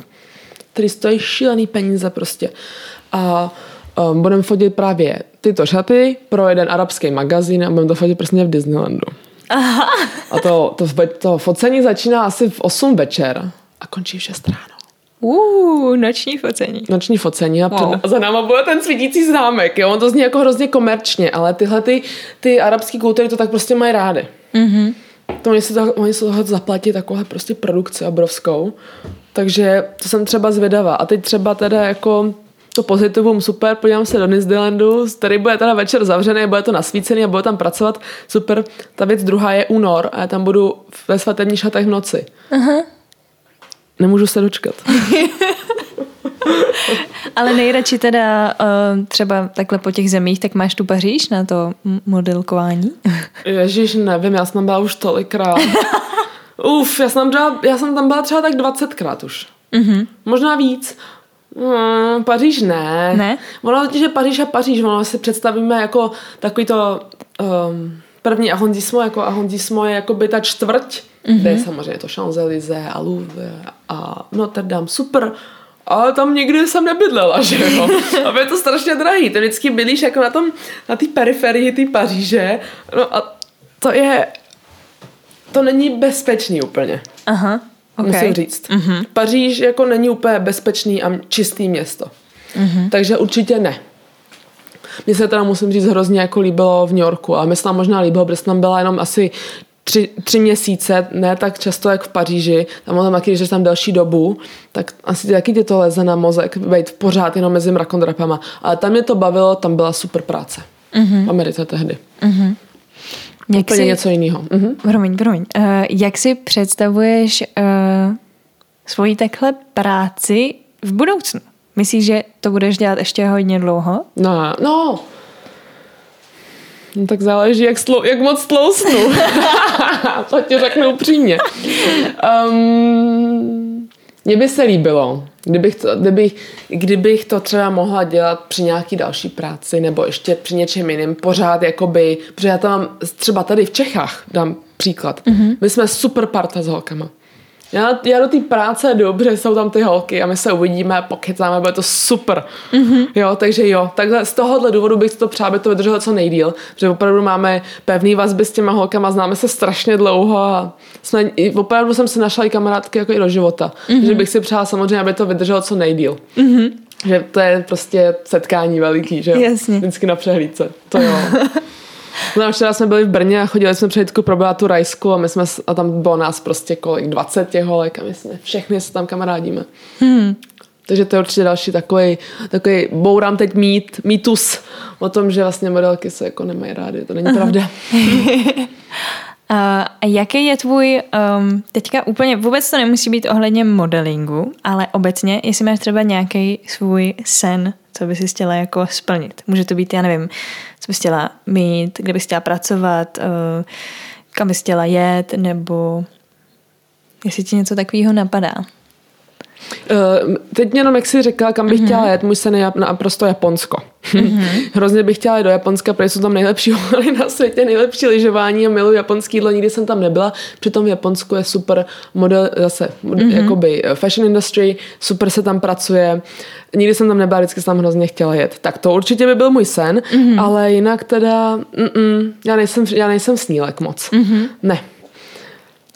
Který stojí šílený peníze prostě. A um, budeme fotit právě tyto šaty pro jeden arabský magazín a budeme to fotit prostě v Disneylandu. Aha. A to, to, to focení začíná asi v 8 večer a končí v 6 ráno. Uh, noční focení. Noční focení a, wow. za náma bude ten svítící zámek. Jo? On to zní jako hrozně komerčně, ale tyhle ty, ty arabské kultury to tak prostě mají rády. Mm-hmm. To oni se, to, oni se toho zaplatí takovou prostě produkci obrovskou. Takže to jsem třeba zvědavá. A teď třeba teda jako to pozitivum super, podívám se do Disneylandu, který bude teda večer zavřený, bude to nasvícený a bude tam pracovat, super. Ta věc druhá je únor a já tam budu ve svatební šatech v noci. Aha. Nemůžu se dočkat. (laughs) Ale nejradši teda uh, třeba takhle po těch zemích, tak máš tu Paříž na to modelkování? Ježíš, nevím, já jsem tam byla už tolikrát. (laughs) Uf, já jsem, tam byla, já jsem tam byla třeba tak 20krát už. Mm-hmm. Možná víc. Hmm, Paříž ne. Ne? Ono je Paříž a Paříž, ono si představíme jako takový to um, první arrondissement, jako arrondissement je jako by ta čtvrť, mm-hmm. kde je samozřejmě to Champs-Élysées a Louvre a Notre Dame, super, ale tam nikdy jsem nebydlela, že jo. (laughs) A je to strašně drahý. Ty vždycky bydlíš jako na tom, na té periferii té Paříže. No a to je, to není bezpečný úplně. Aha. Okay. Musím říct. Mm-hmm. Paříž jako není úplně bezpečný a čistý město. Mm-hmm. Takže určitě ne. Mně se teda musím říct hrozně jako líbilo v New Yorku a mi se tam možná líbilo, protože tam byla jenom asi tři, tři měsíce, ne tak často jak v Paříži, tam tam taky, že tam delší dobu, tak asi taky ti to leze na mozek, být pořád jenom mezi mrakodrapama. Ale tam mě to bavilo, tam byla super práce. Mm-hmm. V Americe tehdy. Mm-hmm. Jak Úplně si, něco jiného. Mhm. Promiň, promiň. Uh, jak si představuješ uh, svoji takhle práci v budoucnu? Myslíš, že to budeš dělat ještě hodně dlouho? No, no. No tak záleží, jak, slou, jak moc tlousnu. (laughs) to ti řeknu upřímně. Um, mně by se líbilo, kdybych to, kdybych, kdybych to třeba mohla dělat při nějaký další práci nebo ještě při něčem jiném, pořád jakoby, protože já tam třeba tady v Čechách dám příklad. Mm-hmm. My jsme super parta s holkama. Já, já do té práce dobře, jsou tam ty holky a my se uvidíme, pokecáme, bude to super. Mm-hmm. Jo, takže jo, takhle z tohohle důvodu bych to přál, aby to vydrželo co nejdíl, protože opravdu máme pevný vazby s těma holkama, známe se strašně dlouho a jsme, opravdu jsem si našla i kamarádky jako i do života. Mm-hmm. Že bych si přála samozřejmě, aby to vydrželo co nejdíl. Mm-hmm. Že to je prostě setkání veliký, že jo? Jasně. Vždycky na přehlídce. To jo. (laughs) No, včera jsme byli v Brně a chodili jsme přehlídku pro Beatu Rajsku a my jsme, a tam bylo nás prostě kolik, 20 těch holek a my jsme všechny se tam kamarádíme. Hmm. Takže to je určitě další takový, takový bourám teď mít, mýtus o tom, že vlastně modelky se jako nemají rády. To není Aha. pravda. (laughs) A jaký je tvůj, um, teďka úplně, vůbec to nemusí být ohledně modelingu, ale obecně, jestli máš třeba nějaký svůj sen, co bys chtěla jako splnit. Může to být, já nevím, co bys chtěla mít, kde bys chtěla pracovat, uh, kam bys chtěla jet, nebo jestli ti něco takového napadá. Uh, teď mě jenom, jak jsi řekla, kam bych mm-hmm. chtěla jet, můj sen je naprosto Japonsko. Mm-hmm. (laughs) Hrozně bych chtěla jít do Japonska, protože jsou tam nejlepší (laughs) hory na světě, nejlepší lyžování a miluji japonský jídlo, nikdy jsem tam nebyla. Přitom v Japonsku je super model, zase mm-hmm. jakoby eh, fashion industry, super se tam pracuje. Nikdy jsem tam nebyla, vždycky jsem tam hrozně chtěla jet. Tak to určitě by byl můj sen, mm-hmm. ale jinak teda, mm-mm, já, nejsem, já nejsem snílek moc. Mm-hmm. Ne.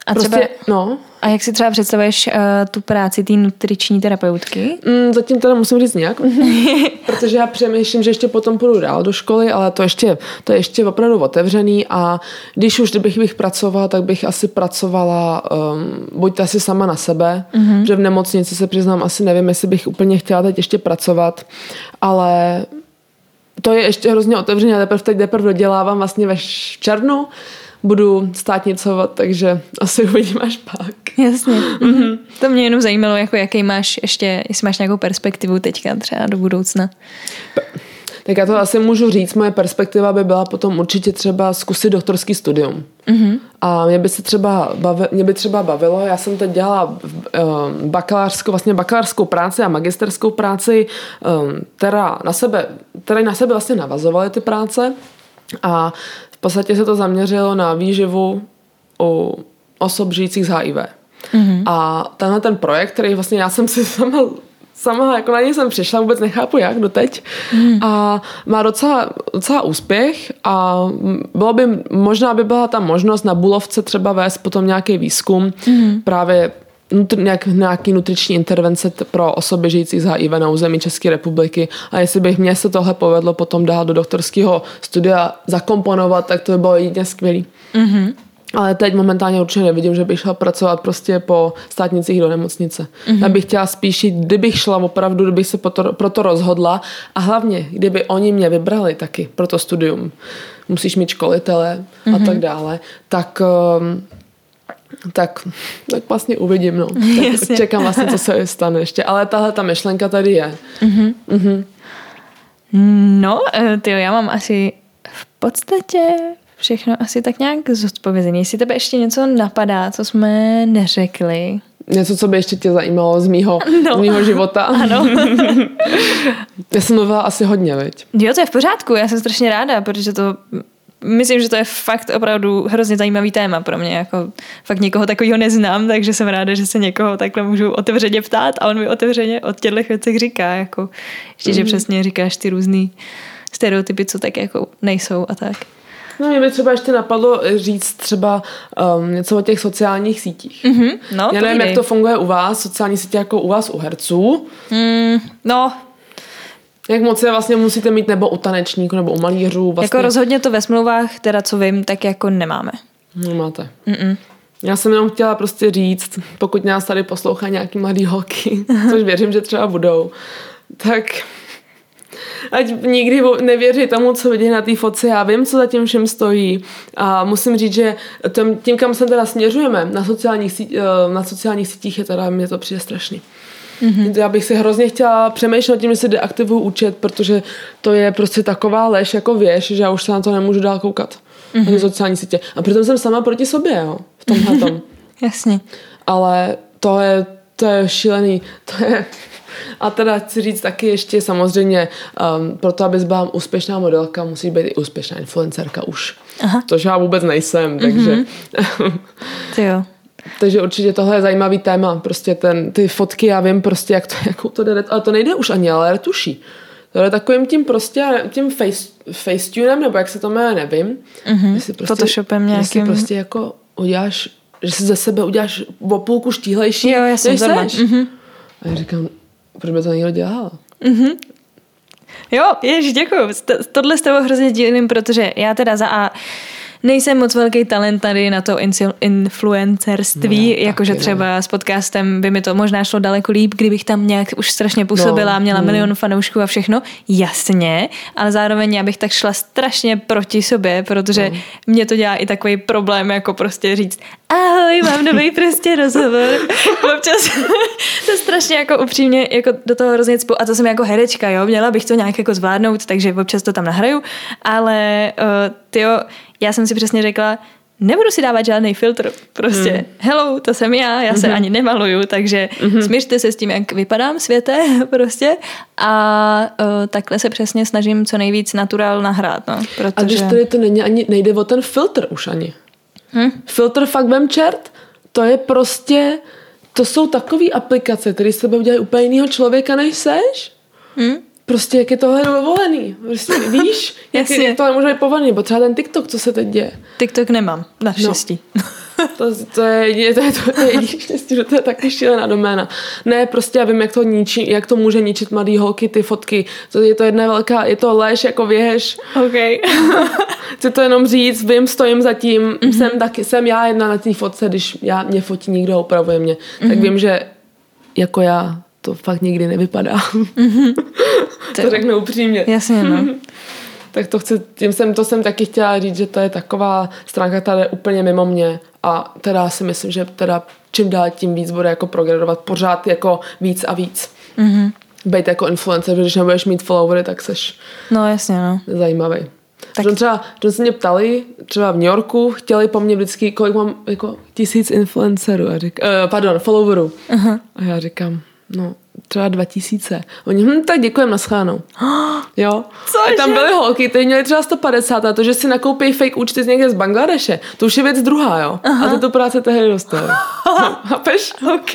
A prostě, třeba, no. A jak si třeba představuješ uh, tu práci té nutriční terapeutky? Mm, zatím teda musím říct nějak, (laughs) protože já přemýšlím, že ještě potom půjdu dál do školy, ale to ještě, to je ještě opravdu otevřený a když už kdybych bych pracovala, tak bych asi pracovala um, buď asi sama na sebe, mm-hmm. že v nemocnici se přiznám, asi nevím, jestli bych úplně chtěla teď ještě pracovat, ale to je ještě hrozně otevřené, teprve teď teprve dodělávám vlastně ve červnu, budu státnicovat, takže asi uvidím až pak. Jasně. Mm-hmm. To mě jenom zajímalo, jako jaký máš ještě, jestli máš nějakou perspektivu teďka třeba do budoucna. Tak já to asi můžu říct, moje perspektiva by byla potom určitě třeba zkusit doktorský studium. Mm-hmm. A mě by se třeba bavilo, mě by třeba bavilo, já jsem teď dělala uh, bakalářskou, vlastně bakalářskou práci a magisterskou práci, um, která na sebe, které na sebe vlastně navazovaly ty práce. A v podstatě se to zaměřilo na výživu u osob žijících z HIV. Mm-hmm. A tenhle ten projekt, který vlastně já jsem si (laughs) sama sama jako na něj jsem přišla, vůbec nechápu jak doteď. Mm. A má docela, docela úspěch a bylo by, možná by byla ta možnost na Bulovce třeba vést potom nějaký výzkum mm. právě nutr, nějak, nějaký nutriční intervence pro osoby žijící z HIV na území České republiky a jestli bych mě se tohle povedlo potom dát do doktorského studia zakomponovat, tak to by bylo jedině skvělý. Mm-hmm. Ale teď momentálně určitě nevidím, že bych šla pracovat prostě po státnicích do nemocnice. Mm-hmm. Já bych chtěla spíš jít, kdybych šla opravdu, kdybych se proto, proto rozhodla a hlavně, kdyby oni mě vybrali taky pro to studium, musíš mít školitele mm-hmm. a mhm. tak dále, tak um, tak, tak vlastně uvidím, no. Tak (laughs) čekám vlastně, co se stane ještě. Ale tahle ta myšlenka tady je. Mm-hmm. Mm-hmm. No, eh, ty já mám asi v podstatě všechno asi tak nějak zodpovězený. Jestli tebe ještě něco napadá, co jsme neřekli. Něco, co by ještě tě zajímalo z mýho, (laughs) no. z mýho života. Ano. (laughs) já jsem mluvila asi hodně, veď? Jo, to je v pořádku, já jsem strašně ráda, protože to myslím, že to je fakt opravdu hrozně zajímavý téma pro mě. Jako fakt někoho takového neznám, takže jsem ráda, že se někoho takhle můžu otevřeně ptát a on mi otevřeně o těchto věcech říká. Jako, ještě, mm. že přesně říkáš ty různý stereotypy, co tak jako nejsou a tak. No mě by třeba ještě napadlo říct třeba um, něco o těch sociálních sítích. Mm-hmm, no, Já nevím, jak to funguje u vás, sociální sítě jako u vás u herců. Mm, no, jak moc je vlastně musíte mít nebo u tanečníků, nebo u malířů? Vlastně... Jako rozhodně to ve smlouvách, teda co vím, tak jako nemáme. Nemáte. Mm-mm. Já jsem jenom chtěla prostě říct, pokud nás tady poslouchá nějaký mladý holky, (laughs) což věřím, že třeba budou, tak ať nikdy nevěří tomu, co vidí na té fotce. Já vím, co za tím všem stojí a musím říct, že tím, kam se teda směřujeme na sociálních, sítích, eh, na sociálních sítích, je teda, mě to přijde strašný. Mm-hmm. Já bych si hrozně chtěla přemýšlet nad tím, že si deaktivuju účet, protože to je prostě taková lež jako věš, že já už se na to nemůžu dál koukat. Mm-hmm. Na sociální sítě. A přitom jsem sama proti sobě, jo, v tomhle tom. (laughs) Jasně. Ale to je, to je šílený. To je... A teda chci říct taky ještě samozřejmě, um, proto, abys byla úspěšná modelka, musí být i úspěšná influencerka už. Aha. Tož já vůbec nejsem, takže... (laughs) Mm-hmm. Ty jo. Takže určitě tohle je zajímavý téma. Prostě ten, ty fotky, já vím prostě, jak to, (laughs) jakou to jde. Ale to nejde už ani, ale retuší. To je takovým tím prostě, tím face, facetunem, nebo jak se to jmenuje, nevím. Mm-hmm. Jestli prostě, Photoshopem nějakým. Jestli prostě jako uděláš, že si ze sebe uděláš o půlku štíhlejší. Jo, já jsem mm-hmm. A já říkám, proč by to někdo dělal? Mm-hmm. Jo, ježiš, děkuju. Tohle s tebou hrozně dílím, protože já teda za A nejsem moc velký talent tady na to influencerství, No, jakože taky ne. třeba s podcastem by mi to možná šlo daleko líp, kdybych tam nějak už strašně působila, No, měla hmm. milion fanoušků a všechno, jasně, ale zároveň já bych tak šla strašně proti sobě, protože No. mě to dělá i takový problém, jako prostě říct ahoj, mám (laughs) nový prostě rozhovor. Občas (laughs) to strašně jako upřímně jako do toho hrozně cpu a to jsem jako herečka, jo, měla bych to nějak jako zvládnout, takže občas to tam nahraju, ale uh, tyjo, já jsem si přesně řekla, nebudu si dávat žádný filtr, prostě Hmm. hello, to jsem já, já Mhm. se ani nemaluju, takže smířte se s tím, jak vypadám světe (laughs) prostě a uh, takhle se přesně snažím co nejvíc natural nahrát, no, protože... A když tady to není ani, nejde o ten filtr už ani. Hm? Filtr fakt vem čert, to je prostě, to jsou takové aplikace, které z tebe udělají úplně jiného člověka, než seš. Hm? Prostě jak je tohle dovolený. Prostě (laughs) víš, jak, Jasně. jak to nemůže být povolený, bo třeba ten TikTok, co se teď děje. TikTok nemám, No. naštěstí. To, to je jediné, to je, to je jediné štěstí, že to je taky šílená doména. Ne, prostě já vím, jak to, ničí, jak to může ničit mladý holky, ty fotky. To je to jedna velká, je to lež jako věž. OK. (laughs) Chci to jenom říct, vím, stojím za tím, Mhm. mm-hmm. jsem taky, jsem já jedna na té fotce, když já, mě fotí někdo opravuje mě, mm-hmm. Mhm. tak vím, že jako já to fakt nikdy nevypadá. Mhm. (laughs) to řeknu upřímně. Jasně, no. (laughs) Tak to chci, tím jsem, to jsem taky chtěla říct, že to je taková stránka, která je úplně mimo mě a teda si myslím, že teda čím dál tím víc bude jako progredovat pořád jako víc a víc. Mhm. Být jako influencer, že když nebudeš mít followery, tak seš No jasně, no. zajímavý. Tak- Tak... Třeba, že se mě ptali, třeba v New Yorku, chtěli po mně vždycky, kolik mám jako tisíc influencerů, a řík, uh, pardon, followerů. Aha. A já říkám, no, třeba dva tisíce. Oni, hm, tak děkujeme, naschánou. (gasps) Jo. Cože? A tam byly holky, ty měly třeba 150 a to, že si nakoupí fake účty z někde z Bangladeše, to už je věc druhá, jo. Aha. A ty tu práce tehdy dostali. (laughs) Chápeš? OK.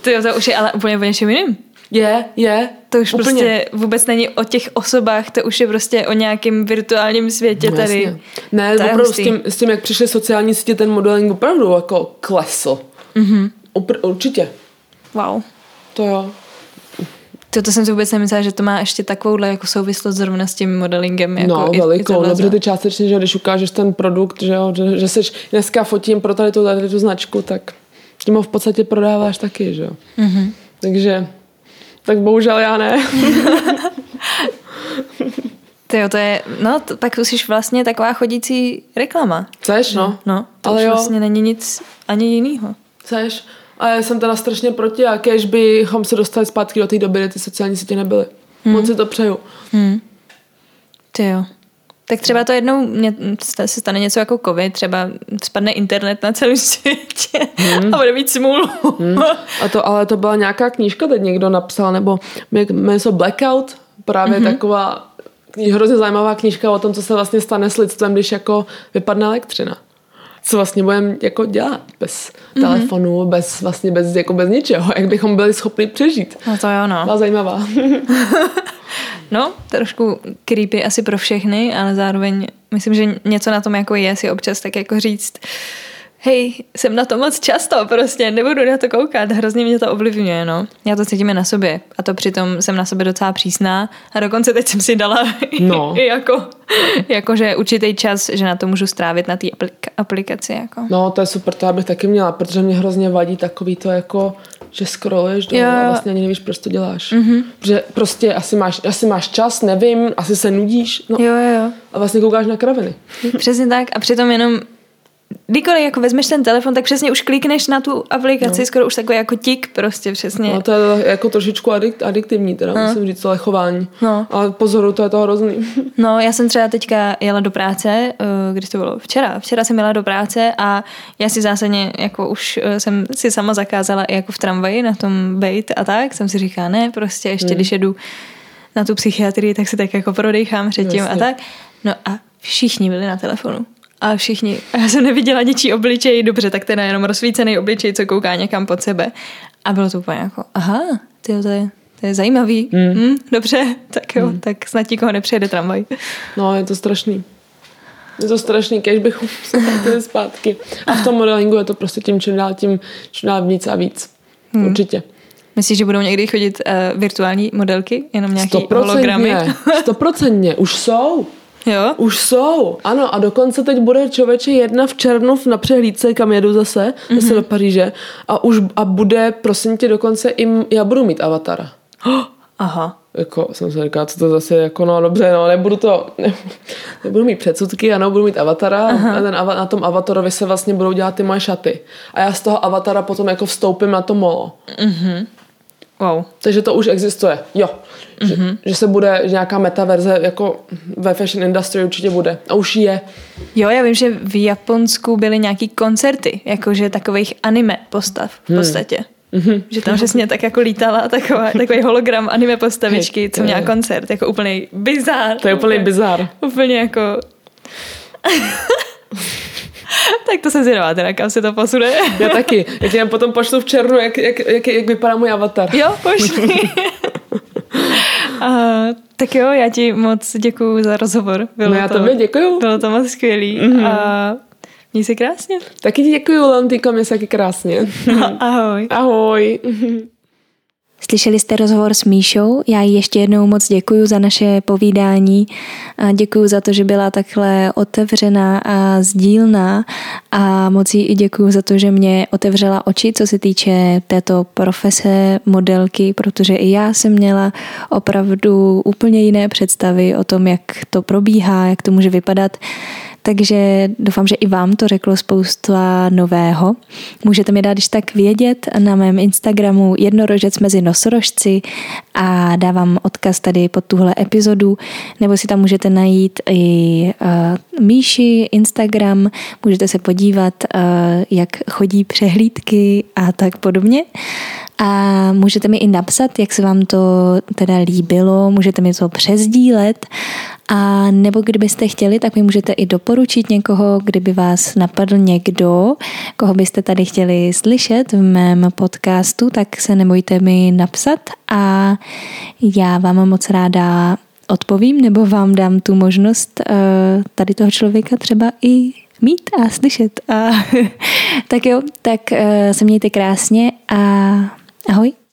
To, jo, to už je ale úplně o něčem jiným. Je, je. To už úplně. prostě vůbec není o těch osobách, to už je prostě o nějakém virtuálním světě No, tady. jasně. Ne, To je opravdu s tím, s tím, jak přišly sociální sítě, ten modeling opravdu jako klesl. Mm-hmm. Upr- určitě. Wow. To jo. To, to jsem si vůbec nemyslela, že to má ještě takovouhle jako souvislost zrovna s tím modelingem. Jako no, i- i velikou. Dobře, za- ty částečně, že když ukážeš ten produkt, že, jo, že, že seš, dneska fotím pro tady tu, tady tu značku, tak tím ho v podstatě prodáváš taky, že jo. Mm-hmm. Takže, tak bohužel já ne. (laughs) Ty jo, to je, no, to, už jsi vlastně taková chodící reklama. Chceš, no? No, to Ale už jo. vlastně není nic ani jinýho. Chceš? A já jsem teda strašně proti a kež bychom se dostali zpátky do té doby, kdy ty sociální sítě nebyly. Hmm. Moc si to přeju. Ty jo. Tak třeba to jednou mě, se stane něco jako covid, třeba spadne internet na celém světě a bude mít smůlu. Hmm. A to, ale to byla nějaká knížka, teď někdo napsal, nebo jmenuje se Blackout, právě mm-hmm. taková hrozně zajímavá knížka o tom, co se vlastně stane s lidstvem, když jako vypadne elektřina. Co vlastně budeme jako dělat bez mm-hmm. telefonu, bez vlastně bez, jako bez ničeho, jak bychom byli schopni přežít. No to jo, no. Byla zajímavá. (laughs) No, trošku creepy asi pro všechny, ale zároveň myslím, že něco na tom jako je si občas tak jako říct hej, jsem na to moc často, prostě nebudu na to koukat, hrozně mě to ovlivňuje, no. Já to cítím i na sobě a to přitom jsem na sobě docela přísná a dokonce teď jsem si dala (laughs) No. (laughs) i jako, jako, že určitý čas, že na to můžu strávit na té aplika- aplikaci, jako. No, to je super, to já bych taky měla, protože mě hrozně vadí takový to jako, že scrolluješ dolů a vlastně ani nevíš, proč to děláš. Mm-hmm. Že prostě asi máš, asi máš čas, nevím, asi se nudíš, no Jo, jo, jo. a vlastně koukáš na kraviny. Přesně tak a přitom jenom kdykoliv jako vezmeš ten telefon, tak přesně už klikneš na tu aplikaci, no. skoro už takový jako tik prostě přesně. No to je jako trošičku adikt, adiktivní, teda no. musím říct, tohle chování. No. Ale pozoru, to je to hrozný. (laughs) No, já jsem třeba teďka jela do práce, eh, když to bylo včera. Včera jsem jela do práce a já si zásadně, jako už eh, jsem si sama zakázala i jako v tramvaji na tom bejt a tak, jsem si říkala, ne, prostě ještě hmm. když jedu na tu psychiatrii, tak si tak jako prodechám předtím Jasně. a tak. No a všichni byli na telefonu. A všichni. A já jsem neviděla něčí obličej, dobře, tak ten je jenom rozsvícený obličej, co kouká někam pod sebe. A bylo to úplně jako, aha, tyjo, to je, to je zajímavý. Mm. Mm, dobře, tak jo, mm. tak snad nikoho nepřijede tramvaj. No, je to strašný. Je to strašný, kež bychom se vrátili zpátky. A v tom modelingu je to prostě tím čím dál, tím čím dál víc a víc. Hmm. Určitě. Myslíš, že budou někdy chodit uh, virtuální modelky, jenom nějaký hologramy? Stoprocentně. Už jsou. Jo? Už jsou, ano. A dokonce teď bude člověče jedna v červnu na přehlídce, kam jedu zase, zase mm-hmm. do Paříže. A už a bude, prosím tě, dokonce i, já budu mít avatara. (gasps) Aha. Jako jsem se říkala, co to zase, jako no dobře, no nebudu to, ne, (laughs) nebudu mít předsudky, ano, budu mít avatara Aha. a ten, na tom avatorovi se vlastně budou dělat ty moje šaty. A já z toho avatara potom jako vstoupím na to molo. Mhm. Wow. Takže to už existuje, jo. Mm-hmm. Že, Mhm. že se bude, že nějaká metaverze jako ve fashion industry určitě bude. A už je. Jo, já vím, že v Japonsku byly nějaký koncerty, jakože takových anime postav v podstatě. Mhm. Že tam přesně tak jako lítala taková, (laughs) takový hologram anime postavičky, co měla koncert, jako úplný bizár. To je úplný bizar. Úplně jako... (laughs) (laughs) tak to jsem zvědavá, teda kam se to posune. (laughs) Já taky. Já ti potom pošlu v červnu, jak, jak, jak, jak vypadá můj avatar. jo, pošli. (laughs) A, tak jo, já ti moc děkuju za rozhovor. Bylo No já to, tobě děkuju. Bylo to moc skvělý. Mhm. A měj se krásně. Taky ti děkuju, Lantýko, mě se taky krásně. Ahoj. Ahoj. Slyšeli jste rozhovor s Míšou, já jí ještě jednou moc děkuji za naše povídání děkuji za to, že byla takhle otevřená a sdílná a moc jí i děkuji za to, že mě otevřela oči, co se týče této profese modelky, protože i já jsem měla opravdu úplně jiné představy o tom, jak to probíhá, jak to může vypadat. Takže doufám, že i vám to řeklo spousta nového. Můžete mi dát když tak vědět na mém Instagramu jednorožec mezi nosorožci a dávám odkaz tady pod tuhle epizodu, nebo si tam můžete najít i uh, Míši Instagram, můžete se podívat, uh, jak chodí přehlídky a tak podobně. A můžete mi i napsat, jak se vám to teda líbilo, můžete mi to přezdílet a nebo kdybyste chtěli, tak mi můžete i doporučit někoho, kdyby vás napadl někdo, koho byste tady chtěli slyšet v mém podcastu, tak se nebojte mi napsat a já vám moc ráda odpovím nebo vám dám tu možnost eh, tady toho člověka třeba i mít a slyšet. A (laughs) tak jo, tak eh, se mějte krásně a ahoj.